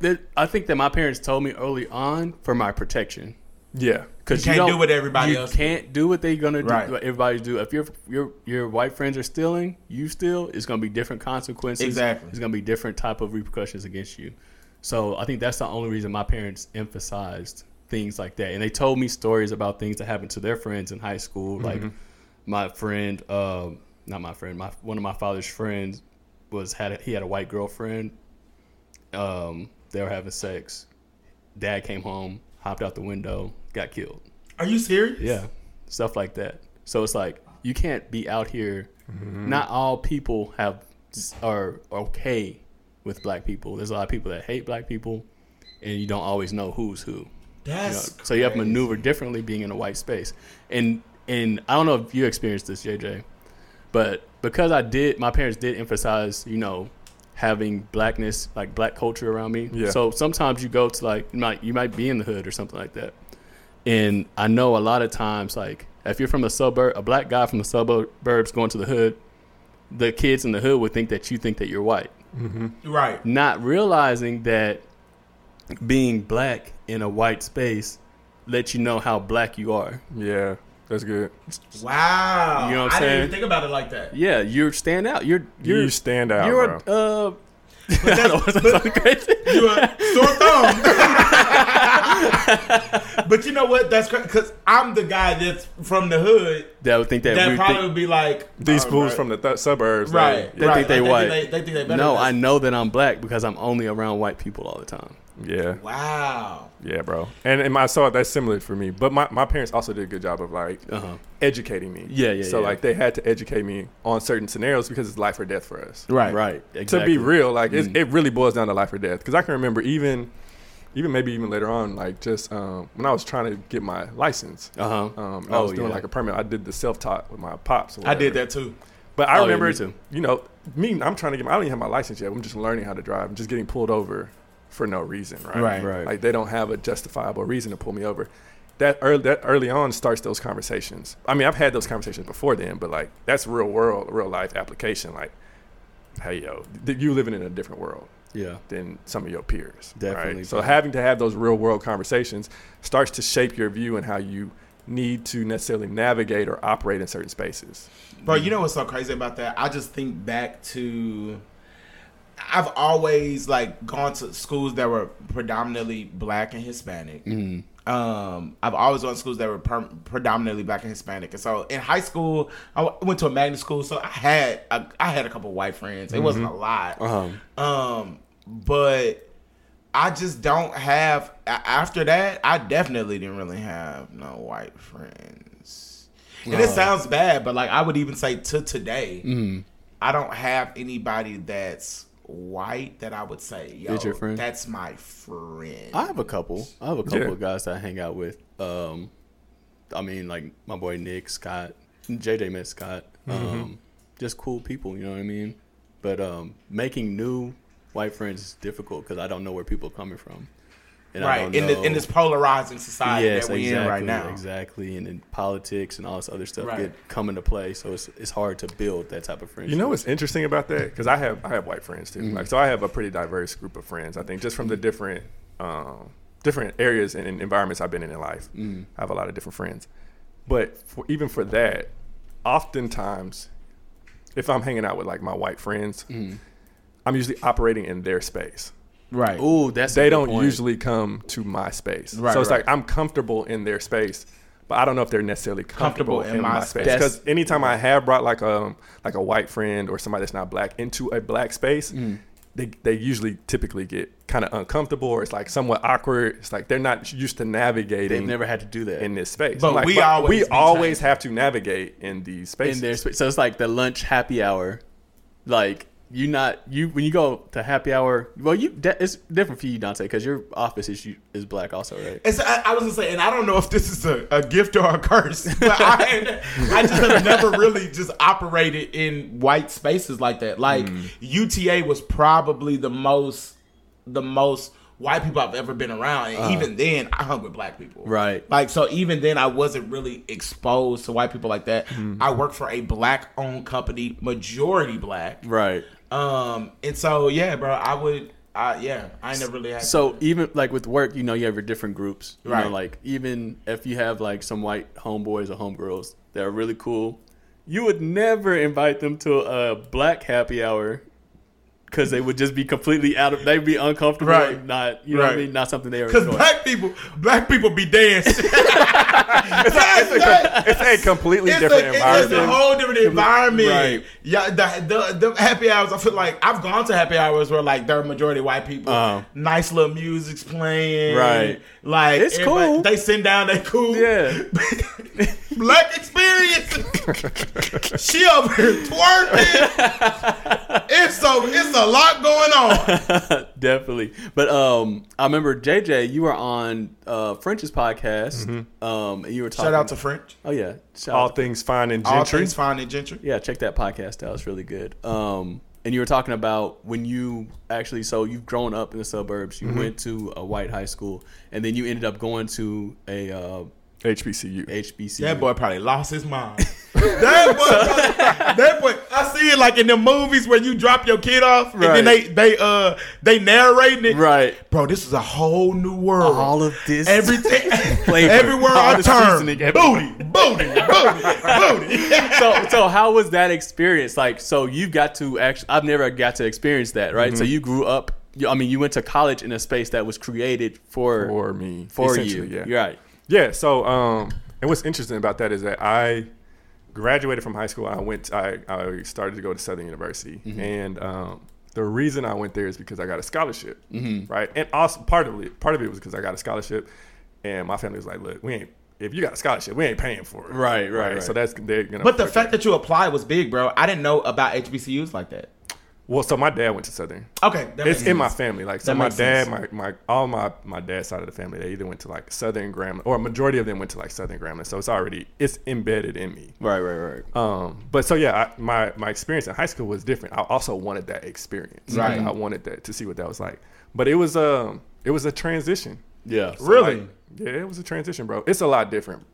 that, I think that my parents told me early on for my protection. Yeah. Because You can't do what everybody you else can't do what they're gonna do. Right. What everybody do. If your your your white friends are stealing, you steal. It's gonna be different consequences. Exactly. It's gonna be different type of repercussions against you. So I think that's the only reason my parents emphasized things like that, and they told me stories about things that happened to their friends in high school. Like my friend, um, not my friend, my one of my father's friends was had a, he had a white girlfriend. Um, they were having sex. Dad came home, hopped out the window, got killed. Are you serious? Yeah, stuff like that. So it's like you can't be out here. Not all people have are okay with black people. There's a lot of people that hate black people, and you don't always know who's who. You know, That's so you have to maneuver differently being in a white space. And and I don't know if you experienced this, JJ, but because I did, my parents did emphasize, you know, having blackness, like black culture around me. Yeah. So sometimes you go to like you might you might be in the hood or something like that. And I know a lot of times, like if you're from a suburb, a black guy from the suburbs going to the hood, the kids in the hood would think that you think that you're white mm-hmm. Right. not realizing that being black in a white space lets you know how black you are. Yeah, that's good. Wow. You know what I I'm didn't even think about it like that. Yeah, you stand out. You're you're you stand out, you're bro. a, uh, But I don't that's, want [laughs] to but, sound crazy. [laughs] you a sore thumb. [laughs] but you know what? That's because I'm the guy that's from the hood. That would think that, That we probably think, would be like These oh, fools right. from the th- suburbs, right. They right. think they Like, white. They, they think they better. no, I know that I'm black because I'm only around white people all the time. Yeah, Wow. yeah, bro. And and I saw that's similar for me. But my, my parents also did a good job of like Uh huh. educating me. Yeah, yeah, So yeah. like they had to educate me on certain scenarios because it's life or death for us. Right. Right. Exactly. To be real, like it's, Mm. it really boils down to life or death. Because I can remember even, even maybe even later on, like just um, when I was trying to get my license. Uh huh. Um, and I Oh, was doing yeah. like a permit. I did the self taught with my pops. I did that too. But I Oh, remember, me too. you know, me. I'm trying to get. My, I don't even have my license yet. I'm just learning how to drive. I'm just getting pulled over for no reason, right? Right. Right. Like they don't have a justifiable reason to pull me over. That early, that early on starts those conversations. I mean, I've had those conversations before then, but like that's real world, real life application. Like, hey yo, th- you living in a different world Yeah. than some of your peers. Definitely, Right? So having to have those real world conversations starts to shape your view and how you need to necessarily navigate or operate in certain spaces. Bro, you know what's so crazy about that? I just think back to I've always like gone to schools that were predominantly black and Hispanic. Mm. Um, I've always gone to schools that were per- predominantly black and Hispanic, and so in high school, I w- went to a magnet school, so I had a, I had a couple white friends. It wasn't a lot, Uh huh. um, but I just don't have. After that, I definitely didn't really have no white friends. And it Oh. sounds bad, but like I would even say to today, Mm-hmm. I don't have anybody that's white that I would say, yo, Is your friend? that's my friend. I have a couple. I have a couple Yeah. of guys that I hang out with. Um, I mean, like my boy Nick, Scott, JJ met Scott. Um, just cool people, you know what I mean. But um, making new white friends is difficult because I don't know where people are coming from. And I right don't in, know- the, in this polarizing society yes, that we're exactly, in right now. exactly, and then politics and all this other stuff Right. get come into play. So it's it's hard to build that type of friendship. You know what's interesting about that? Because I have I have white friends too. Mm-hmm. Like so, I have a pretty diverse group of friends. I think just from the different um, different areas and environments I've been in in life, Mm-hmm. I have a lot of different friends. But for, even for that, oftentimes, if I'm hanging out with like my white friends, Mm-hmm. I'm usually operating in their space. Right. Ooh, that's a They good don't point. usually come to my space. Right, so it's right. like I'm comfortable in their space, but I don't know if they're necessarily comfortable, in, my, space. Because anytime I have brought like a like a white friend or somebody that's not black into a black space, Mm. they they usually typically get kind of uncomfortable or it's like somewhat awkward. It's like they're not used to navigating They've never had to do that in this space. But like, we always we always trained. have to navigate in these spaces. in their space. So it's like the lunch happy hour. Like you not you when you go to happy hour. Well, you it's different for you, Dontae, because your office is is black also, right? It's, I, I was gonna say, and I don't know if this is a, a gift or a curse, [laughs] but I, I just have never really just operated in white spaces like that. Like Mm. UTA was probably the most, the most white people I've ever been around, and even then, I hung with black people. Right. Like so, even then, I wasn't really exposed to white people like that. Mm. I work for a black-owned company, majority black. Right. Um, and so yeah, bro, I would, I yeah, I never really had. So even like with work, you know, you have your different groups. You know, Right. like even if you have like some white homeboys or homegirls that are really cool, you would never invite them to a black happy hour because they would just be completely out of. They'd be uncomfortable. Right. Not you know what I mean. Not something they ever Because black people, black people be dancing. [laughs] it's, a, com- it's a completely It's different a, it's a whole different environment. Right. Yeah, the, the the happy hours. I feel like I've gone to happy hours where like they're majority white people. Uh-huh. Nice little music's playing. Right. Like It's cool. They sit down. They cool. Yeah. [laughs] Black experience. [laughs] she over here twerking. It's so over. It's a lot going on. [laughs] Definitely. But um, I remember JJ, you were on uh, French's podcast. Um, and you were talking. Shout out to French. Oh yeah. Shout All out to- things fine and gentry. All things fine and gentry. yeah, check that podcast out. It's really good. Um, and you were talking about when you actually, so you've grown up in the suburbs. You went to a white high school, and then you ended up going to a uh, HBCU. HBCU. That boy probably lost his mind. [laughs] that [laughs] boy, that boy. I see it like in the movies where you drop your kid off and then they Right. they uh they narrating it. Right. Bro, this is a whole new world. All of this everything, [laughs] flavor, everywhere all I turn, booty, booty, booty, booty. [laughs] so so how was that experience like so you got to actually i've never got to experience that right so you grew up you, i mean you went to college in a space that was created for For me, for you yeah. You're right Yeah. So, um, and what's interesting about that is that I graduated from high school. I went. I, I started to go to Southern University, Mm-hmm. and um, the reason I went there is because I got a scholarship, Mm-hmm. right? And also part of it, part of it was because I got a scholarship, and my family was like, "Look, we ain't. If you got a scholarship, we ain't paying for it." Right, right, right. So that's they're gonna. But the fact that you applied was big, bro. I didn't know about HBCUs like that. Well, so my dad went to Southern. Okay, that It's makes in my family. Like so, That my dad, sense. my, my all my my dad's side of the family, they either went to like Southern Grambling, or a majority of them went to like Southern Grambling. So it's already it's embedded in me. right right right Um, but so yeah, I, my my experience in high school was different. I also wanted that experience. Right. I wanted that to see what that was like. But it was um it was a transition. yeah So, Really? like, yeah, it was a transition, bro. It's a lot different.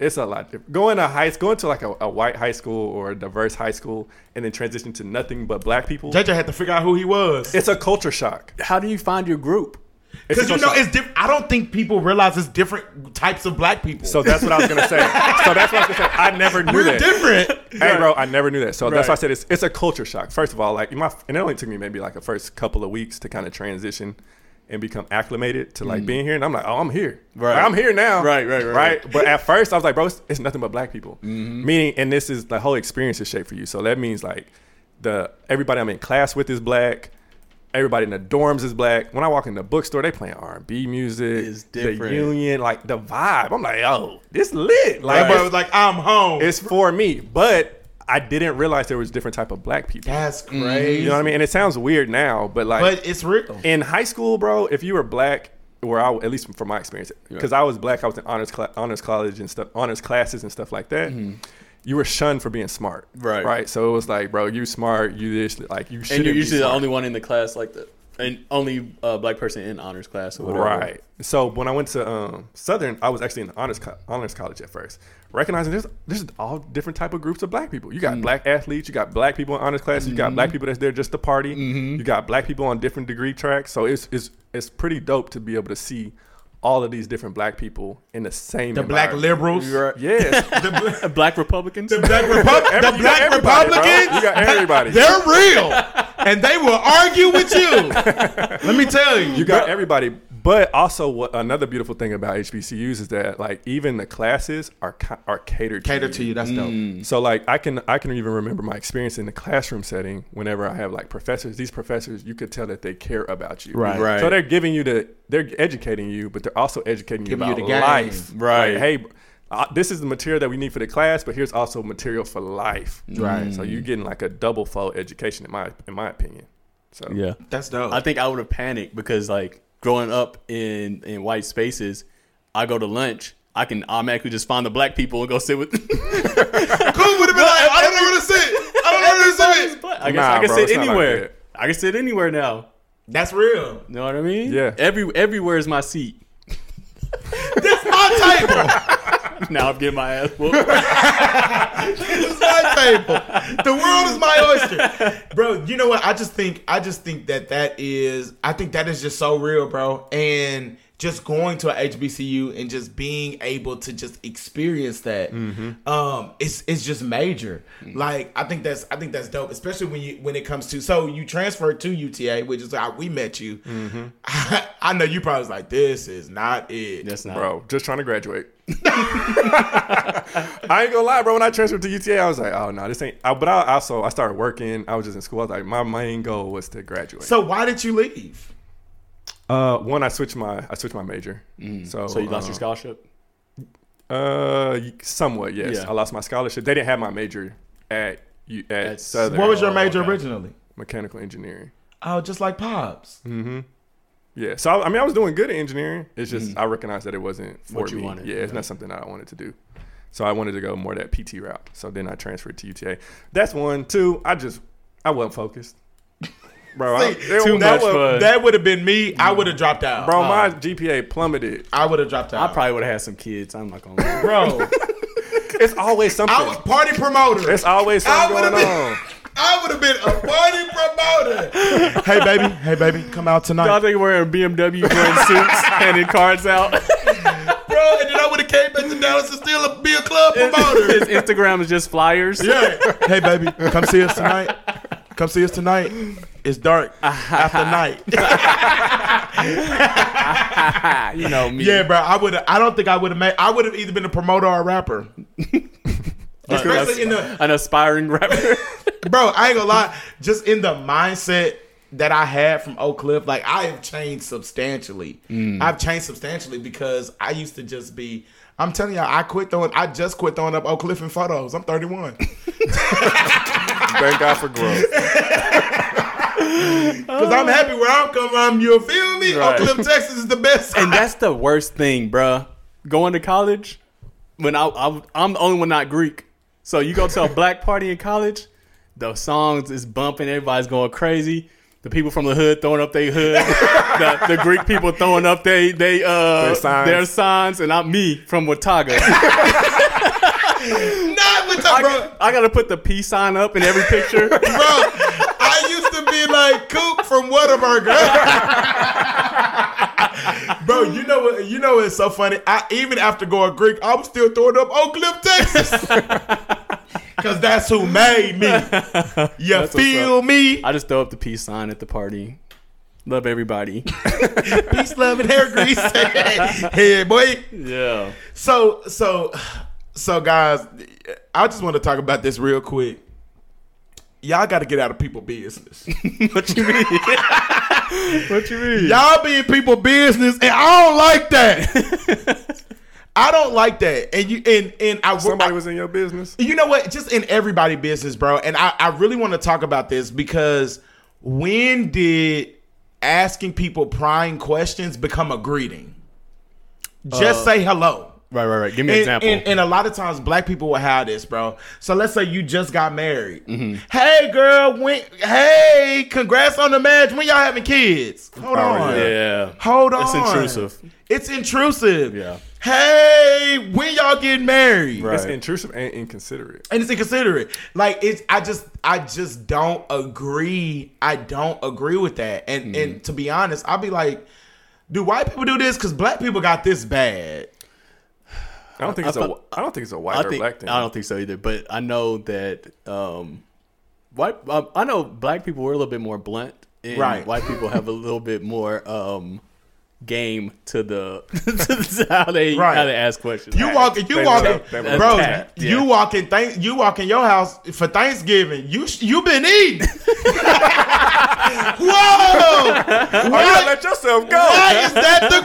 It's a lot different. Going to high going to like a, a white high school or a diverse high school and then transition to nothing but black people. JJ had to figure out who he was. It's a culture shock. how do you find your group Because you know, shock. it's different. I don't think people realize it's different types of black people. So that's what I was gonna say. [laughs] so that's what I was gonna say. I never knew we're that. different. Hey, bro, I never knew that. So that's why I said it's it's a culture shock. First of all, like my, and it only took me maybe like a first couple of weeks to kind of transition and become acclimated to like being here. And I'm like, oh, I'm here. Mm. Right. Like, I'm here now. Right, right, right, right. But at first, I was like, bro, it's, it's nothing but black people. Mm-hmm. Meaning, and this is the whole experience is shaped for you. So that means like the everybody I'm in class with is black. Everybody in the dorms is black. When I walk in the bookstore, they playing R and B music. It's The different. union, like the vibe. I'm like, oh, this lit. Like it's- was like, I'm home. it's for me. But I didn't realize there was different type of black people. That's mm-hmm. crazy. You know what I mean? And it sounds weird now, but like But it's real. in high school, bro, if you were black, where I at least from my experience, because I was black, I was in honors cla- honors college and stuff, honors classes and stuff like that. Mm-hmm. You were shunned for being smart, Right. Right. So it was like, bro, you smart, you this, like you should. and you're usually the only one in the class like the and only uh, black person in honors class or whatever Right. So when I went to um, Southern, I was actually in honors co- honors college at first, recognizing there's there's all different type of groups of black people. You got Mm. black athletes, you got black people in honors class, you got Mm-hmm. black people that's there just to party, you got black people on different degree tracks. So it's it's it's pretty dope to be able to see all of these different black people in the same The black liberals. You're. Yes. [laughs] The, bla- [laughs] black republicans the black, Repu- Every- the you got black everybody, bro. Republicans. You got everybody. They're real. and they will argue with you. [laughs] Let me tell you. You got everybody, but also what another beautiful thing about HBCUs is that like even the classes are are catered cater to to you. That's dope. So like I can I can even remember my experience in the classroom setting whenever I have like professors. These professors, you could tell that they care about you. Right. Right. So they're giving you the they're educating you, but they're also educating you Giving you about the life. Right. Like, hey, uh, this is the material that we need for the class, but here's also material for life. Right. So you're getting like a double fold education in my in my opinion. So yeah That's dope. I think I would have panicked because like growing up in in white spaces, I go to lunch. I can automatically just find the black people and go sit with. [laughs] cool would have been like, I don't know where to sit. I don't know where to sit. I guess Nah, I can bro, sit it's not like anywhere. I can sit anywhere now. That's real. You know what I mean? Yeah. Every everywhere is my seat. This my table. [laughs] [laughs] now I'm getting my ass whooped. [laughs] This is my table. The world is my oyster, bro. You know what? I just think, I just think that that is, I think that is just so real, bro. And just going to a HBCU and just being able to just experience that, mm-hmm. um, it's it's just major. Mm. Like I think that's I think that's dope, especially when you when it comes to so you transferred to UTA, which is how we met you. Mm-hmm. [laughs] I, know you probably was like, this is not it. That's not. bro, just trying to graduate. [laughs] I ain't gonna lie, bro. When I transferred to UTA, I was like, oh no, this ain't. I, but I also I started working. I was just in school. I was like, my main goal was to graduate. So why did you leave? uh, one, I switched my I switched my major. So Mm. So you lost uh, your scholarship? Uh, somewhat, yes. Yeah. I lost my scholarship. They didn't have my major at you at, At Southern. What was your Oh, major okay. originally? mechanical engineering. Oh, just like Pops. Yeah, so I, I mean, I was doing good at engineering. It's just mm-hmm. I recognized that it wasn't for. What you me. wanted, Yeah, it's yeah. not something that I wanted to do. So I wanted to go more that PT route. So then I transferred to UTA. That's one. Two, I just I wasn't focused, [laughs] bro. I, See, there- too that much was- fun. That would have been me. I mm. would have dropped out. bro. My uh, GPA plummeted. I would have dropped out. I probably would have had some kids. I'm not gonna. [laughs] lie. bro. It's always something. I was party promoter. it's always I something would've going been- on. [laughs] I would have been a party promoter. hey baby, hey baby, come out tonight. Y'all tonight, think wearing BMW wearing suits, [laughs] handing cards out? bro. And then I would have came back to Dallas and still be a club promoter. His Instagram is just flyers. yeah. Hey baby, come see us tonight. Come see us tonight. It's dark after night. [laughs] you know me. Yeah, bro. I would. I don't think I would have made. I would have either been a promoter or a rapper. Especially in the an aspiring rapper. [laughs] bro, I ain't gonna lie. Just in the mindset that I had from Oak Cliff, like I have changed substantially. Mm. I've changed substantially because I used to just be. I'm telling y'all, I quit throwing. I just quit throwing up Oak Cliff and photos. I'm 31. [laughs] Thank God for growth. [laughs] Because I'm happy where I'm coming from. You feel me? Right. Oak Cliff, Texas is the best. and that's the worst thing, bruh. Going to college when I, I I'm the only one not Greek. So you go to a black party in college, the songs is bumping, everybody's going crazy. The people from the hood throwing up their hood, [laughs] the, the Greek people throwing up they they uh Their signs. their signs, and I'm me from Watauga. [laughs] Not with the I, bro. got- I gotta put the peace sign up in every picture. [laughs] Bro, I used to be like Coop from Whataburger. Bro, you know what? You know what's so funny? I even after going Greek, I was still throwing up Oak Cliff, Texas. Cause that's who made me. [laughs] You what's feel me? I just throw up the peace sign at the party. Love everybody. [laughs] Peace, love, and hair grease. [laughs] hey, boy. Yeah. So, so, so, guys, I just want to talk about this real quick. Y'all got to get out of people business. What you mean? what you mean? Y'all be in people business, and I don't like that. I don't like that. And you and and I Somebody I- was in your business. you know what? Just in everybody business, bro. And I, I really want to talk about this because when did asking people prying questions become a greeting? Just say hello. Right, right, right. Give me an And, example. and, and a lot of times black people will have this, bro. So let's say you just got married. Mm-hmm. Hey, girl, when, hey, congrats on the marriage. When y'all having kids? Hold on. Oh, yeah. Hold on. It's intrusive. It's intrusive. Yeah. Hey, when y'all getting married? Right. It's intrusive and inconsiderate. And it's inconsiderate. Like it's I just I just don't agree. I don't agree with that. And Mm. and to be honest, I'll be like, do white people do this? Because black people got this bad. I don't think it's I a. thought- I don't think it's a white I or think black thing. I don't think so either. But I know that um, white. Um, I know black people were a little bit more blunt, and Right. White people have a little bit more um, game to the [laughs] to how they Right. how they ask questions. You walk you They walking, were- they bro. Tact, yeah. You walking, thank you walk in your house for Thanksgiving. You you been eating. [laughs] Whoa! Oh, you Why, let yourself go. why is that the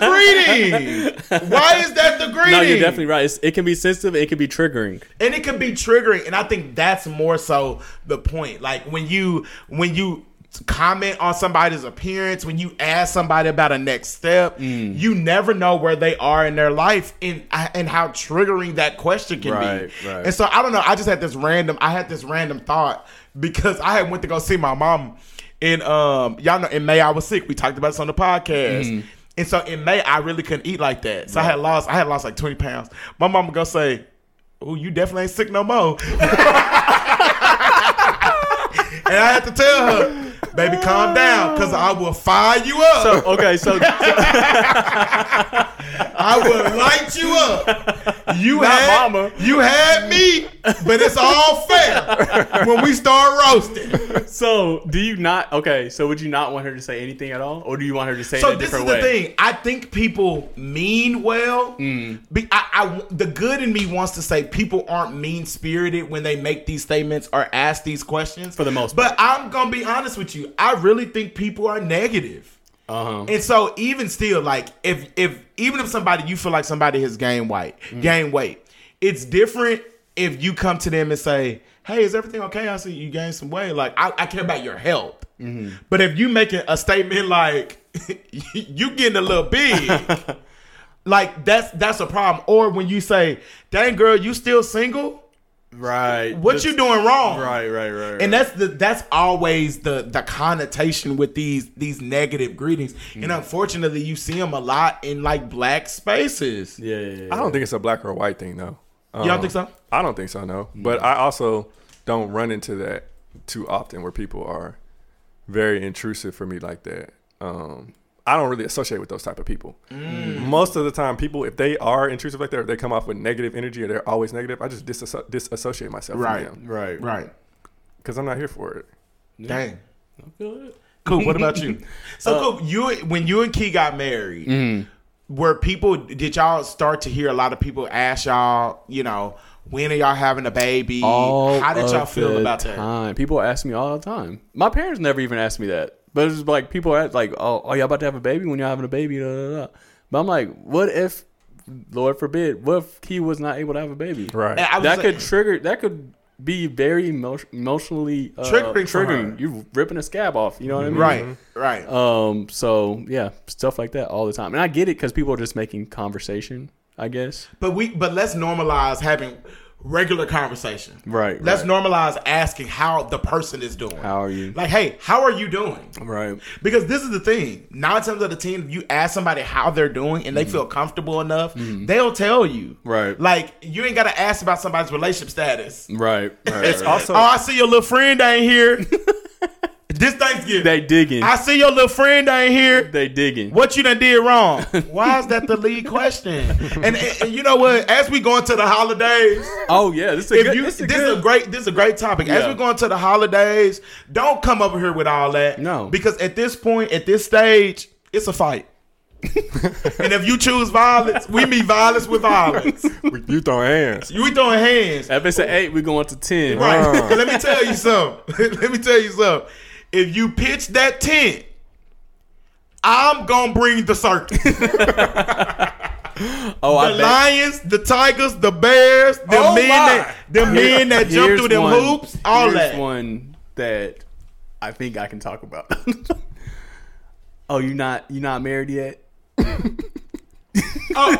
greeting? Why is that the greeting? No, you're definitely right. It's, it can be sensitive. It can be triggering. and it can be triggering and i think that's more so the point like when you when you comment on somebody's appearance when you ask somebody about a next step Mm. you never know where they are in their life and and how triggering that question can Right, be right. and so i don't know i just had this random i had this random thought because i had went to go see my mom in um y'all know in may i was sick we talked about this on the podcast Mm-hmm. and so in May, I really couldn't eat like that. So I had lost, I had lost like 20 pounds. My mom mama go say, Oh, you definitely ain't sick no more. [laughs] and I had to tell her, baby, calm down, because I will fire you up. So okay, so [laughs] I will light you up. You Not had mama. you had me, but it's all fair when we start roasting. so do you not? Okay, so would you not want her to say anything at all, or do you want her to say So it a this is the way? thing. I think people mean well. Mm. Be, I, I, the good in me wants to say people aren't mean spirited when they make these statements or ask these questions. For the most But I'm gonna be honest with you. I really think people are negative. Uh huh. And so even still, like if if even if somebody you feel like somebody has gained weight, Mm. gained weight, it's different if you come to them and say, "Hey, is everything okay? I see you gained some weight." Like I, I care about your health. Mm-hmm. But if you making a statement like [laughs] you getting a little big, [laughs] like that's that's a problem. Or when you say, "Dang girl, you still single?" Right. What you doing wrong? Right, right, right. right. And that's the that's always the the connotation with these these negative greetings. And mm. unfortunately, you see them a lot in like black spaces. yeah, yeah, yeah. I don't think it's a black or white thing though. You don't Um, think so? I don't think so, no. But I also don't run into that too often where people are very intrusive for me like that. Um, I don't really associate with those type of people. Mm. Most of the time, people if they are intrusive like that, or they come off with negative energy, or they're always negative, I just disasso- disassociate myself Right. from them Right. Right. because I'm not here for it. Dang. I feel it. Cool. What about you? [laughs] So Uh, cool. You when you and Key got married, Mm-hmm. Were people did y'all start to hear a lot of people ask y'all, you know, when are y'all having a baby? All How did y'all feel the about that? time. People ask me all the time. My parents never even asked me that. But it's like people ask like, "Oh, are y'all about to have a baby? When y'all having a baby?" Da, da, da. But I'm like, what if, Lord forbid, what if he was not able to have a baby? Right. And I was That like- could trigger. That could be very emo- emotionally uh, Triggering triggering. You ripping a scab off. You know what I mean? Right. Right. Um. So yeah, stuff like that all the time, and I get it because people are just making conversation. I guess. But we but let's normalize having regular conversation. Right. Let's right. normalize asking how the person is doing. How are you? Like, hey, how are you doing? Right. Because this is the thing. Nine times out of ten, if you ask somebody how they're doing and they feel comfortable enough, they'll tell you. Mm-hmm. Right. Like you ain't gotta ask about somebody's relationship status. Right. Right. It's right. also Oh, I see your little friend ain't here. [laughs] this Thanksgiving. they digging. I see your little friend ain't here. they digging. What you done did wrong? [laughs] Why is that the lead question? And, and, and you know what? As we go into the holidays, Oh yeah, this is a good. you this this is is good. a great this is a great topic. As we go into the holidays, don't come over here with all that. No. because at this point, at this stage, it's a fight. [laughs] and if you choose violence, we meet violence with violence. [laughs] you throwing hands. You we throwing hands. If it's an eight, we going to ten. Right. Uh. Let me tell you something. let me tell you something. If you pitch that tent, I'm gonna bring the circus. [laughs] Oh, I the bet. lions, the tigers, the bears, the Oh men my. that them men that jump Here's through them one- hoops, all here's that. one that I think I can talk about. [laughs] oh, you not you not married yet? Oh,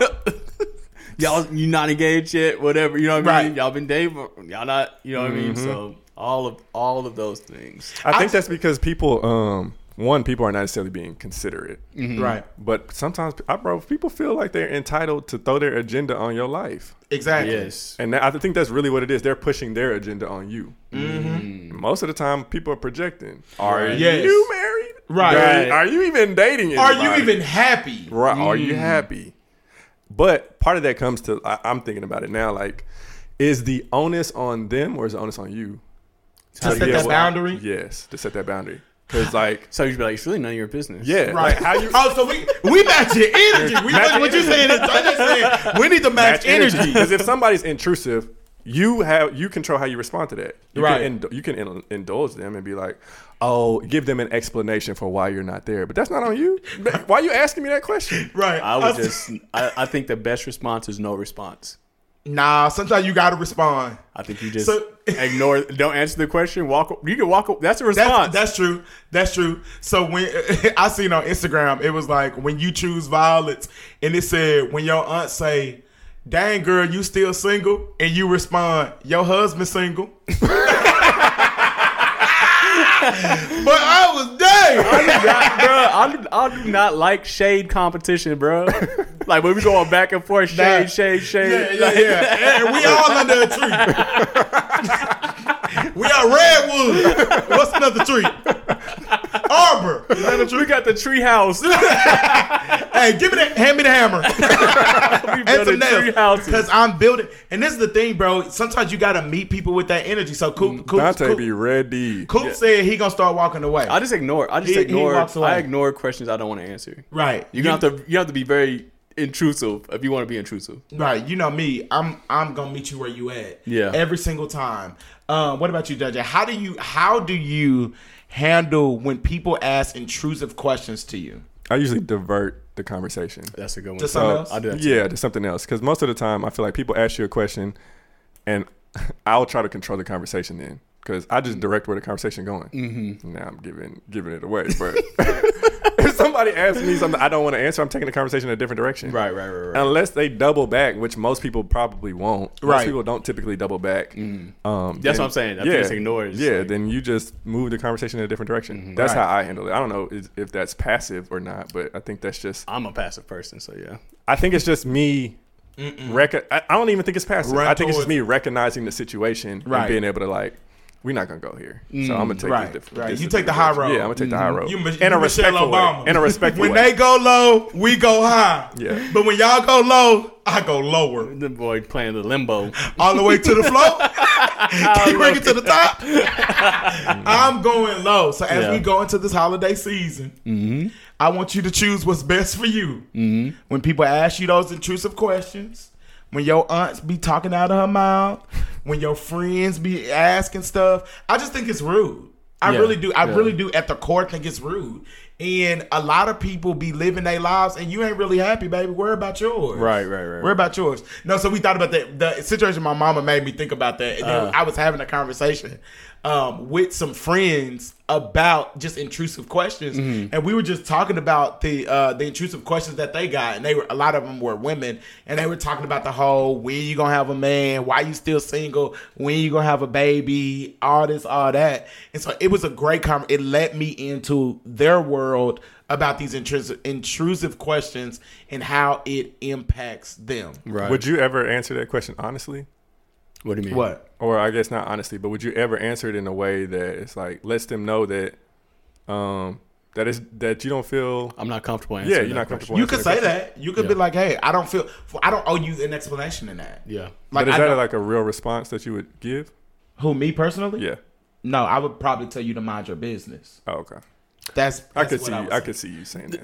[laughs] Y'all you not engaged yet? Whatever you know what I mean. Right. Y'all been dating, y'all not. You know what I Mm-hmm. mean. So all of all of those things. I think I- that's because people, um, one, people are not necessarily being considerate. right. But sometimes, I, bro, people feel like they're entitled to throw their agenda on your life. Exactly. Yes. And that, I think that's really what it is. They're pushing their agenda on you. Mm-hmm. Most of the time, people are projecting. Are Yes. you married? Right. Are, are you even dating Are you even happy? Right. Are Mm. you happy? But part of that comes to, I, I'm thinking about it now, like, is the onus on them or is the onus on you? To set Yeah, that well, boundary? Yes, to set that boundary. Because, like, So you'd be like, it's really none of your business. yeah, Right. like how you [laughs] oh, so we we match your energy. We Match what, what you energy. saying is I'm just saying we need to match, energy. Because if somebody's intrusive, you have you control how you respond to that. You Right. Can ind- you can in- indulge them and be like, oh, give them an explanation for why you're not there. But that's not on you. Why are you asking me that question? Right. I would was- just. I, I think the best response is no response. Nah, sometimes you gotta respond. I think you just So- [laughs] ignore. Don't answer the question. Walk. You can walk. Up. That's a That's, response. that's true. That's true. So when [laughs] I seen on Instagram, it was like when you choose violence, and it said when your aunt say, "Dang girl, you still single," and you respond, "Your husband single." [laughs] but I was dang. bro, I do, I do not like shade competition, bro. Like when we going back and forth, shade, Nah. shade, shade. Yeah, yeah, yeah. [laughs] And we all under a tree. [laughs] we are redwood. What's another tree? Arbor. Is that a tree? We got the tree house. [laughs] Hey, give me that. Hand me the hammer. [laughs] and built some nails. Because I'm building. And this is the thing, bro. Sometimes you gotta meet people with that energy. So Coop, Coop, Dontae Coop, be ready. Coop said he gonna start walking away. I just ignore. I just He- he ignore. walks away. I ignore questions I don't want to answer. right. You, have to. You have to be very intrusive if you want to be intrusive. Right, you know me. I'm I'm gonna meet you where you at. Yeah. Every single time. Um, what about you, Judge? How do you how do you handle when people ask intrusive questions to you? I usually divert the conversation. That's a good one. To something So, else? I do that. Yeah, to something else. Because most of the time, I feel like people ask you a question, and [laughs] I'll try to control the conversation then because I just direct where the conversation going. Mm-hmm. Now I'm giving giving it away, but if [laughs] [laughs] somebody asks me something I don't want to answer, I'm taking the conversation in a different direction. Right, right, right, right. Unless they double back, which most people probably won't. Most Right. people don't typically double back. Um, That's then- what I'm saying. I think it's ignored. Yeah, like- then you just move the conversation in a different direction. That's Right. how I handle it. I don't know if that's passive or not, but I think that's just. I'm a passive person, so yeah. I think it's just me. Rec- I, I don't even think it's passive. Run I think it's just me recognizing the situation Right. and being able to like, we're not gonna go here. So mm, I'm gonna take Right, this different. right. this You take the high road. Yeah, I'm gonna take the high mm-hmm. road You, Mi- in you a Michelle respectful Obama. way. In a respectful when way. they go low, we go high. Yeah. But when y'all go low, I go lower. The boy playing the limbo. All the way to the floor. [laughs] Can you bring it to the top? Mm-hmm. I'm going low. So as Yeah. we go into this holiday season, mm-hmm. I want you to choose what's best for you. When people ask you those intrusive questions, when your aunts be talking out of her mouth, when your friends be asking stuff, I just think it's rude. I Yeah. really do. I Yeah. really do at the core think it's rude. And a lot of people be living their lives and you ain't really happy, baby. Worry about yours. Right, right, right, Worry about yours. No, so we thought about that. The situation my mama made me think about that. And then Uh. I was having a conversation um, with some friends about just intrusive questions, Mm-hmm. and we were just talking about the uh, the intrusive questions that they got, and they were a lot of them were women, and they were talking about the whole when you gonna have a man, why you still single, when you gonna have a baby, all this, all that, and so it was a great comment. It led me into their world about these intrusive intrusive questions and how it impacts them. Right. Would you ever answer that question honestly? What do you mean? What? Or I guess not honestly, but would you ever answer it in a way that it's like lets them know that um that is that you don't feel I'm not comfortable yeah you're that not question. comfortable. You could say that. You could be like, "Hey, I don't feel. I don't owe you an explanation in that." Yeah. Like, but is I that don't- like a real response that you would give? who me personally? Yeah. No, I would probably tell you to mind your business. Oh, okay. That's, I could what see. you. I could see you saying [laughs] that.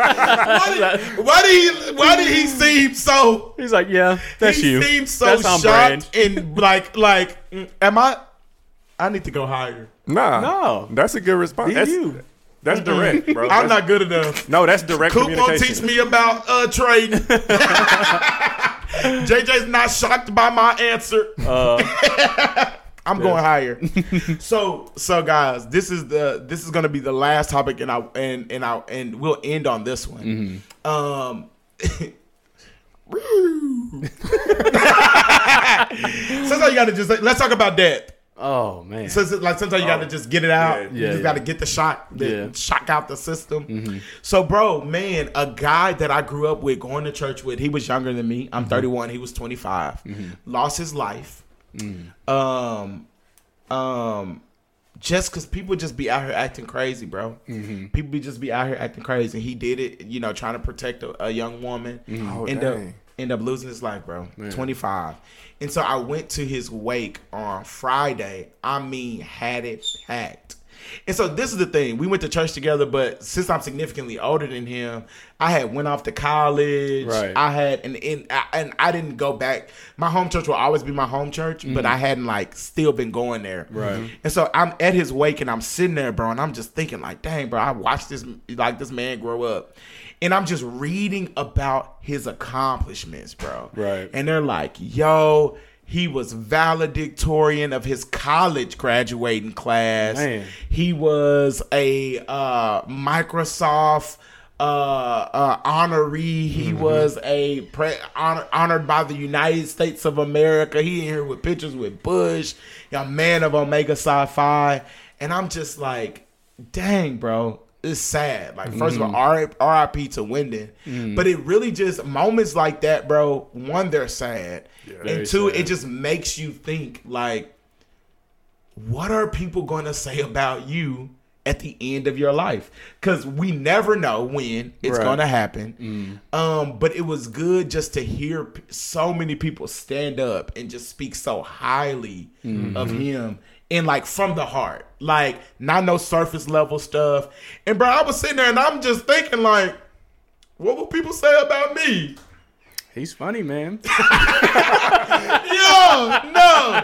Why did, why did he? Why did he seem so? He's like, yeah, that's he you. seemed so that's shocked brand. and like, like, mm, am I? I need to go higher. nah. No. That's a good response. That's, you. that's direct, bro. I'm That's- not good enough. No, that's direct Coop won't teach me about uh, trading. [laughs] [laughs] JJ's not shocked by my answer. Uh, I'm going higher. [laughs] so so guys, this is the this is gonna be the last topic and I and and I and we'll end on this one. Mm-hmm. Um [laughs] [laughs] Sometimes you gotta just let's talk about death. oh man. So it's like sometimes you gotta oh. just get it out. Yeah, you just yeah. gotta get the shot, the Yeah. shock out the system. Mm-hmm. So, bro, man, a guy that I grew up with, going to church with, he was younger than me. I'm mm-hmm. 31. He was 25. Lost his life. Um, um, just because people just be out here acting crazy, bro. People be just be out here acting crazy. He did it, you know, trying to protect a, a young woman. Oh, end up end up losing his life, bro. 25. And so I went to his wake on Friday. I mean, had it packed. And so this is the thing. We went to church together, but since I'm significantly older than him, I had went off to college. Right. I had and and I, and I didn't go back. My home church will always be my home church, but mm-hmm. I hadn't like still been going there. Right. Mm-hmm. And so I'm at his wake and I'm sitting there, bro, and I'm just thinking like, dang, bro, I watched this like this man grow up. And I'm just reading about his accomplishments, bro. Right. And they're like, yo, he was valedictorian of his college graduating class. Man. He was a uh, Microsoft uh, uh, honoree. He was a pre- honor- honored by the United States of America. He in here with pictures with Bush, a man of Omega Psi Phi, and I'm just like, dang, bro. It's sad. Like, 1st of all, mm-hmm. RIP to Wyndon. Mm. But it really just moments like that, bro. One, they're sad, Very and two, sad. it just makes you think like, what are people going to say about you at the end of your life? Because we never know when it's Right. going to happen. Mm. Um, but it was good just to hear so many people stand up and just speak so highly mm-hmm. of him and like from the heart, like not no surface level stuff. And bro, I was sitting there and I'm just thinking like, what will people say about me? He's funny, man. [laughs] Yo, no.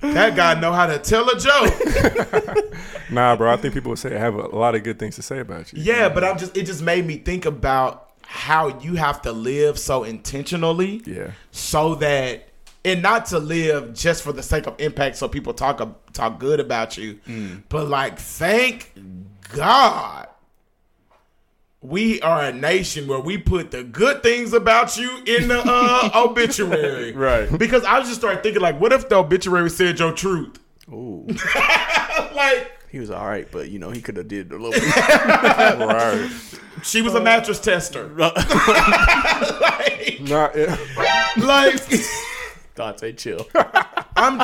That guy know how to tell a joke. [laughs] Nah, bro. I think people would say have a lot of good things to say about you. Yeah, but I'm just it just made me think about how you have to live so intentionally Yeah. so that and not to live just for the sake of impact, so people talk talk good about you, but like thank God we are a nation where we put the good things about you in the uh, [laughs] obituary. Right. Because I just started thinking, like, what if the obituary said your truth? Ooh, [laughs] like, he was all right, but you know he could have did a little [laughs] bit. right. she was a mattress tester. like, Nah, it- like Dontae, chill, [laughs] I'm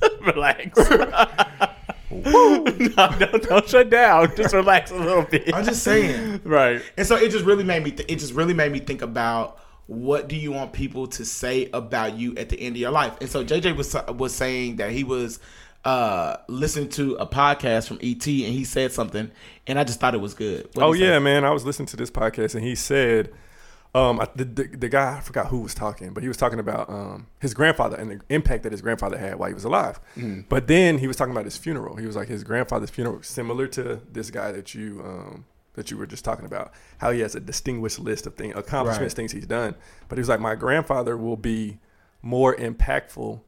[laughs] relax. [laughs] no, don't, don't shut down. Just relax a little bit. I'm just saying. right. And so it just really made me th- it just really made me think about what do you want people to say about you at the end of your life. And so JJ was was saying that he was uh listening to a podcast from ET and he said something and I just thought it was good. What'd oh he say? yeah, man. I was listening to this podcast and he said, um, I- the, the the guy I forgot who was talking, but he was talking about um his grandfather and the impact that his grandfather had while he was alive. But then he was talking about his funeral. He was like his grandfather's funeral, similar to this guy that you um that you were just talking about. How he has a distinguished list of things, accomplishments, Right. things he's done. But he was like, my grandfather will be more impactful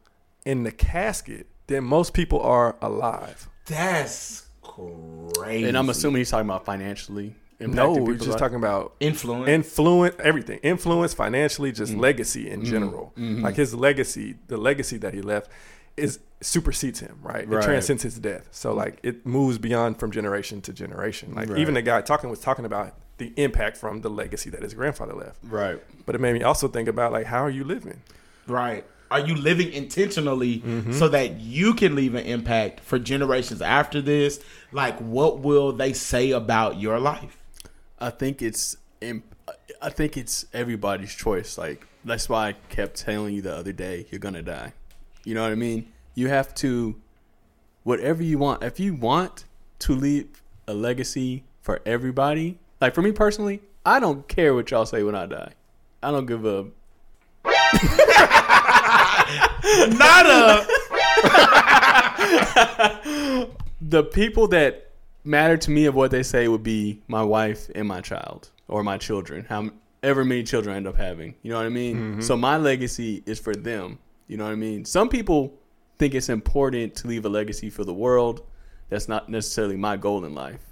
in the casket than most people are alive. That's crazy. And I'm assuming he's talking about financially. Impacting No, we're just life. talking about influence. influence everything influence financially just mm. legacy in mm-hmm. general mm-hmm. like his legacy the legacy that he left is supersedes him right, Right. it transcends his death so like it moves beyond from generation to generation like Right. even the guy talking was talking about the impact from the legacy that his grandfather left Right. but it made me also think about like how are you living Right. Are you living intentionally Mm-hmm. so that you can leave an impact for generations after this? Like, what will they say about your life? I think it's imp- I think it's everybody's choice. Like that's why I kept telling you the other day, you're gonna die. You know what I mean? You have to whatever you want. If you want to leave a legacy for everybody, like for me personally, I don't care what y'all say when I die. I don't give a [laughs] Not a. [laughs] the people that matter to me of what they say would be my wife and my child or my children however many children I end up having you know what i mean mm-hmm. so my legacy is for them you know what i mean some people think it's important to leave a legacy for the world that's not necessarily my goal in life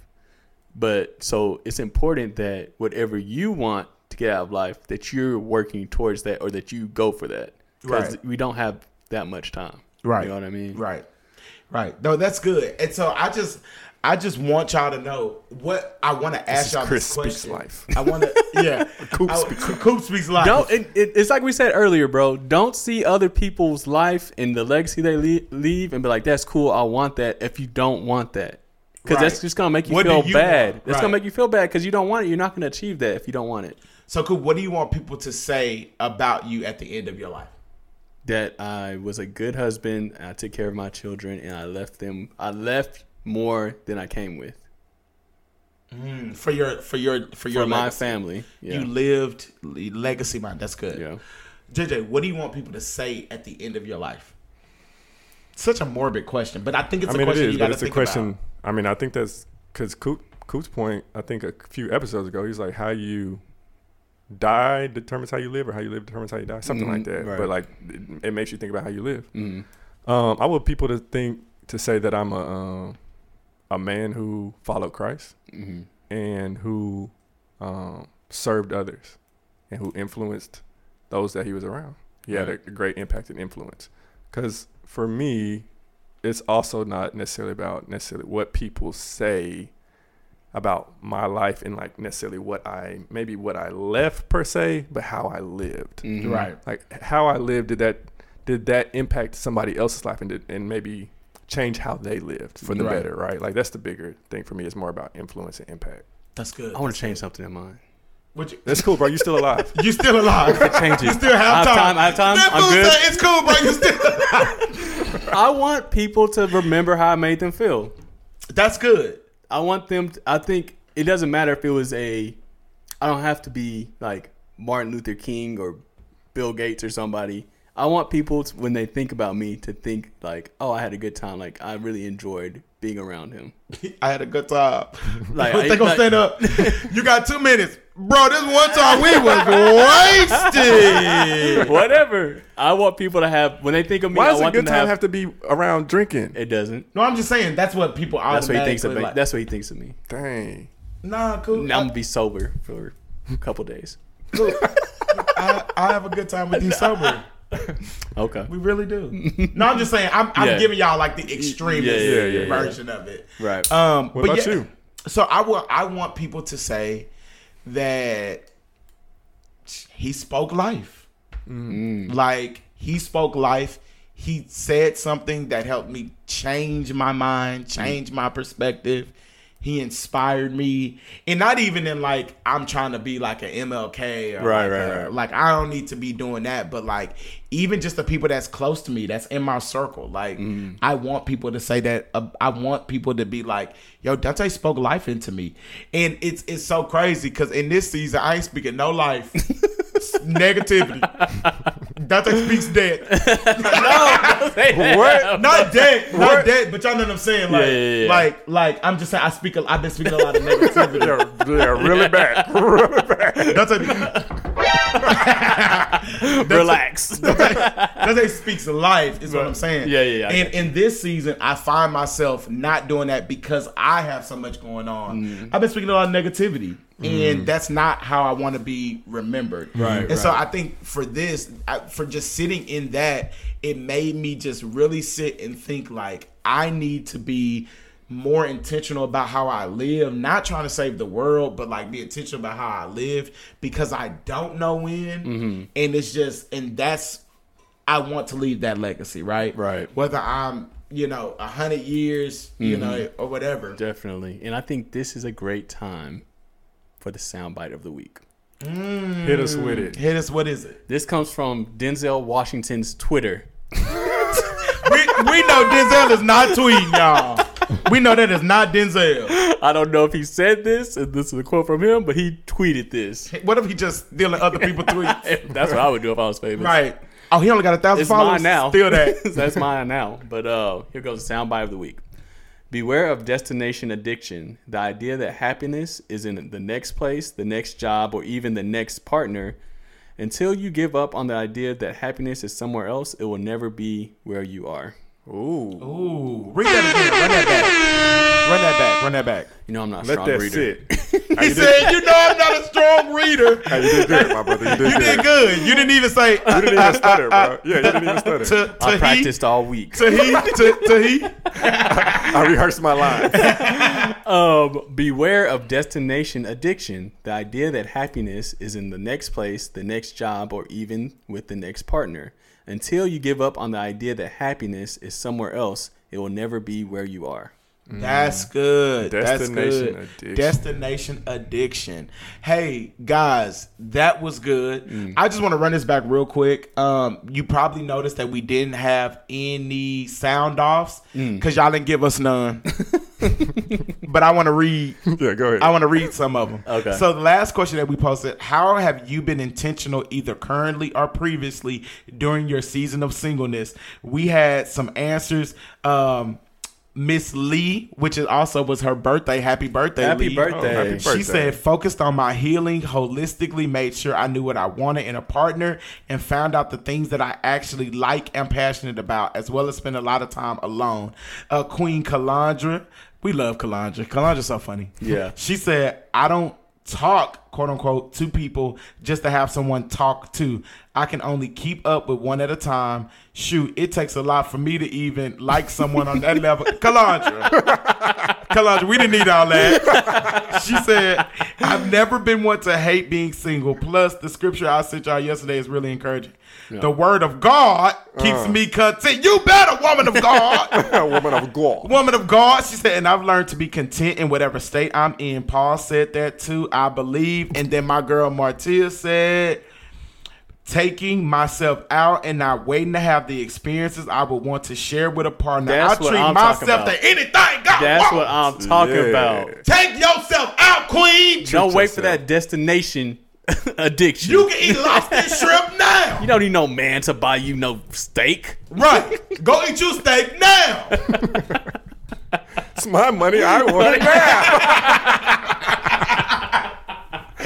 but so it's important that whatever you want to get out of life that you're working towards that or that you go for that because Right. we don't have that much time Right. you know what i mean Right. Right. No, that's good. And so I just, I just want y'all to know what I want to ask is y'all Chris this Speaks question. Life. I want to, [laughs] yeah. Coop I- Speaks Coop speaks life. Don't. It, it, it's like we said earlier, bro. Don't see other people's life and the legacy they le- leave and be like, "That's cool. I want that." If you don't want that, because Right. that's just gonna make you What feel you bad. want? That's Right. gonna make you feel bad because you don't want it. You're not gonna achieve that if you don't want it. So, Coop, what do you want people to say about you at the end of your life? That I was a good husband. And I took care of my children, and I left them. I left more than I came with For your, for your, for your for my family. Yeah. You lived legacy mind. That's good. yeah. JJ, what do you want people to say at the end of your life? Such a morbid question, but I think it's I a mean, it question is, you but got to a think question. about. I mean, I think that's because Coop, Coop's point. I think a few episodes ago, he's like, "How you die determines how you live, or how you live determines how you die." Something like Mhm, that. right. But like, it, it makes you think about how you live. Mhm. Um, I want people to think to say that I'm a um, a man who followed Christ Mhm. and who um, served others and who influenced those that he was around. He had a, great impact and influence. Because for me, it's also not necessarily about necessarily what people say about my life and like necessarily what I maybe what I left per se, but how I lived. Mhm. Right. Like how I lived did that did that impact somebody else's life and did, and maybe change how they lived for the Right. better, right? Like that's the bigger thing for me. It's more about influence and impact. That's good. I want to change something in mine. Would you, That's cool, bro. You still alive. [laughs] you still alive? Change it. You still have I have time. time. I have time. That I'm good. said, It's cool, bro. You still [laughs] alive. I want people to remember how I made them feel. That's good. I want them. To, I think it doesn't matter if it was a. I don't have to be like Martin Luther King or Bill Gates or somebody. I want people to, when they think about me to think like, oh, I had a good time. Like I really enjoyed being around him. [laughs] I had a good time. [laughs] Like, [laughs] they I- gonna like- stand up. You got two minutes, bro. This one time we was wasted. Whatever. I want people to have when they think of me. Why I does a want them good time have. have to be around drinking? it doesn't. No, I'm just saying that's what people. That's what he thinks of automatically me. Like, That's what he thinks of me. Dang. nah, cool. Now I'm gonna be sober for a couple days. cool. I, I have a good time with you sober. [laughs] Okay. We really do. [laughs] No, I'm just saying. I'm, I'm Yeah. giving y'all like the extremist Yeah, yeah, yeah, yeah. version of it. Right. Um, What but about yeah, you? So I want I want people to say that he spoke life. Mm. Like he spoke life. He said something that helped me change my mind, change my perspective. He inspired me, and not even in like I'm trying to be like an MLK or Right, like, right, a- right. like I don't need to be doing that, but like even just the people that's close to me, that's in my circle, like Mm-hmm. I want people to say that. Uh, I want people to be like, "Yo, Dontae spoke life into me," and it's it's so crazy because in this season I ain't speaking no life, [laughs] negativity. Dontae speaks dead, [laughs] What? not dead, not What? dead, but y'all know what I'm saying. Like, Yeah, yeah, yeah. like, like I'm just saying I speak. A, I've been speaking a lot of negativity. [laughs] They're, they're really bad. [laughs] really bad. Dontae, [laughs] Relax. Dontae speaks life is what I'm saying. Yeah, yeah, yeah, And in this season, I find myself not doing that because I have so much going on. Mm-hmm. I've been speaking a lot of negativity, and that's not how I want to be remembered. Right, And so. I think for this, I, for just sitting in that, it made me just really sit and think like I need to be more intentional about how I live, not trying to save the world, but like be intentional about how I live because I don't know when. Mm-hmm. And it's just, and that's, I want to leave that legacy, right? Right. Whether I'm, you know, a hundred years, you know, or whatever. Definitely. And I think this is a great time for the soundbite of the week. Hit us with it. Hit us, what is it? This comes from Denzel Washington's Twitter. [laughs] We, we know Denzel is not tweeting, y'all. We know that is not Denzel. I don't know if he said this, and this is a quote from him, but he tweeted this. What if he just stealing other people's [laughs] tweets? That's what I would do if I was famous. right. Oh, he only got a thousand It's followers. mine now. Steal that. [laughs] That's mine now. But uh, here goes the soundbite of the week. Beware of destination addiction. The idea that happiness is in the next place, the next job, or even the next partner. Until you give up on the idea that happiness is somewhere else, it will never be where you are. Ooh. Ooh, read that again. Run that back. Run that back. Run that back. You know I'm not a Let strong that reader. sit. [laughs] How He you did, said, "You know I'm not a strong reader." how you did good, my brother. You did You good. did good. You didn't even say You didn't even stutter, bro. [laughs] Yeah, you didn't even stutter. to I he practiced all week. to he to, to he. I rehearsed my lines. [laughs] Um, beware of destination addiction. The idea that happiness is in the next place, the next job, or even with the next partner. Until you give up on the idea that happiness is somewhere else, it will never be where you are. That's good. That's Destination good. addiction. Destination addiction. Hey guys, that was good. I just want to run this back real quick. Um, you probably noticed that we didn't have any sound offs because y'all didn't give us none. [laughs] but I want to read. Yeah, go ahead. I want to read some of them. Okay. So the last question that we posted: How have you been intentional, either currently or previously, during your season of singleness? We had some answers. Um, Miss Lee, which is also was her birthday. Happy birthday, Happy Lee. birthday. Oh, happy She said, focused on my healing holistically, made sure I knew what I wanted in a partner, and found out the things that I actually like and passionate about, as well as spend a lot of time alone. Uh, Queen Kalandra, we love Kalandra. Kalandra's so funny. Yeah. She said, I don't talk, quote unquote, to people just to have someone talk to. I can only keep up with one at a time. Shoot, it takes a lot for me to even like someone on that level. [laughs] Kalandra. Kalandra, we didn't need all that. She said, I've never been one to hate being single. Plus, the scripture I sent y'all yesterday is really encouraging. The word of God keeps uh. me content. You better, woman of God. [laughs] woman of God. Woman of God, she said, and I've learned to be content in whatever state I'm in. Paul said that too. I believe. And then my girl Martia said, taking myself out and not waiting to have the experiences I would want to share with a partner. That's I what treat I'm talking myself about. to anything God That's wants. what I'm talking Yeah. about. Take yourself out, queen. Don't wait for that destination [laughs] addiction. You can eat lobster and shrimp now. You don't need no man to buy you no steak. Right. Go eat your steak now. It's my money. I want it now.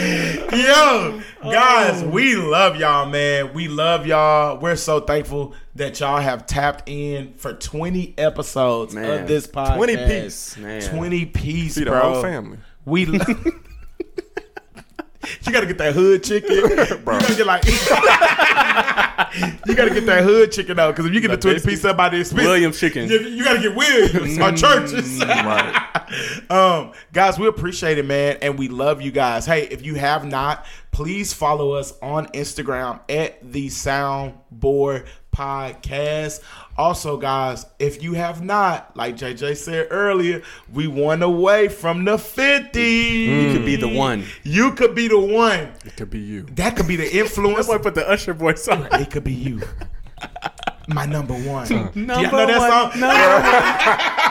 [laughs] Yo, guys, we love y'all, man. We love y'all. We're so thankful that y'all have tapped in for 20 episodes Man, of this podcast. 20 piece. Man. 20 piece, See the bro. whole family. We. lo- [laughs] [laughs] you gotta get that hood chicken, [laughs] Bro. You gotta get like. [laughs] you gotta get that hood chicken out because if you get the twenty piece up by the expense, William chicken. you, you gotta get Williams or Church's. Right. um, guys, we appreciate it, man, and we love you guys. Hey, if you have not, please follow us on Instagram at the Soundboard Podcast. Also, guys, if you have not, like JJ said earlier, we won away from the 50. You could be the one. You could be the one. It could be you. That could be the influence. Boy, put the Usher voice on. [laughs] It could be you. My number one. [laughs] Do y'all Number know that one, song? number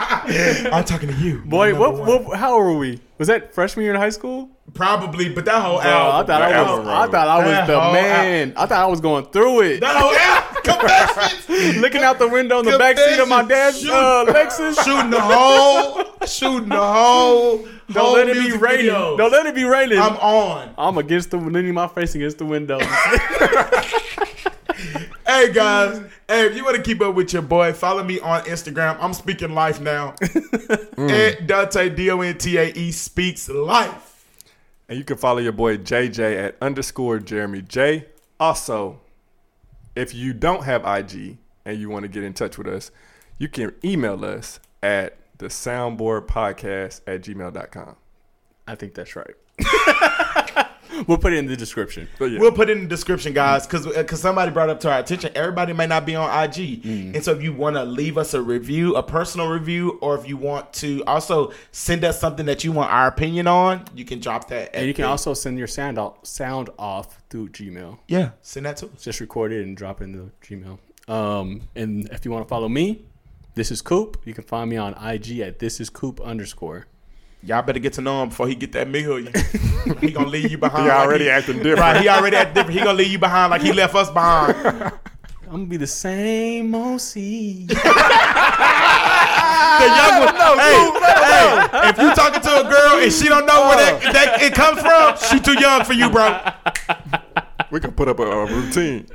[laughs] [laughs] I'm talking to you. Boy, what, what? How old were we? Was that freshman year in high school? Probably, but that whole Oh, I thought I album was. I thought I was the man. I thought I was going through it. that whole album. [laughs] Looking out the window in the back seat of my dad's uh, Lexus. Shooting the hole. Shooting the hole. [laughs] Don't let it be raining. videos. Don't let it be raining. I'm on. I'm, against the leaning my face against the window. Hey guys, hey, if you want to keep up with your boy, follow me on Instagram. I'm speaking life now. [laughs] Mm. At Dontae D O N T A E speaks life. And you can follow your boy JJ at underscore Jeremy J. Also, if you don't have IG and you want to get in touch with us, you can email us at the soundboard podcast at gmail.com. I think that's right. [laughs] we'll put it in the description. But yeah, We'll put it in the description, guys, because because somebody brought up to our attention. Everybody may not be on IG, and so if you want to leave us a review, a personal review, or if you want to also send us something that you want our opinion on, you can drop that. And you can the- also send your sound off, sound off through Gmail. yeah send that to us. Just record it and drop it in the Gmail. Um, and if you want to follow me, this is Coop. You can find me on IG at this is Coop underscore. Y'all better get to know him before he get that million. he gonna leave you [laughs] behind. he like already he- acting different. Right, he already at different. He gonna leave you behind like he left us behind. [laughs] I'm gonna be the same OC. [laughs] The young one. hey, hey, if you talking to a girl and she don't know where that, oh. that it comes from, she too young for you, bro. We can put up a, a routine.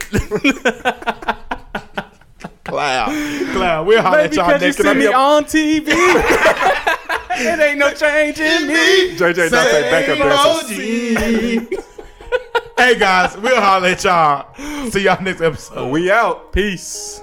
Cloud, cloud. We'll holler at y'all cause you next see me time. on TV. It ain't no change in me. JJ Dontae backup dancer. emoji. hey guys, we'll holler at y'all. See y'all next episode. We out. Peace.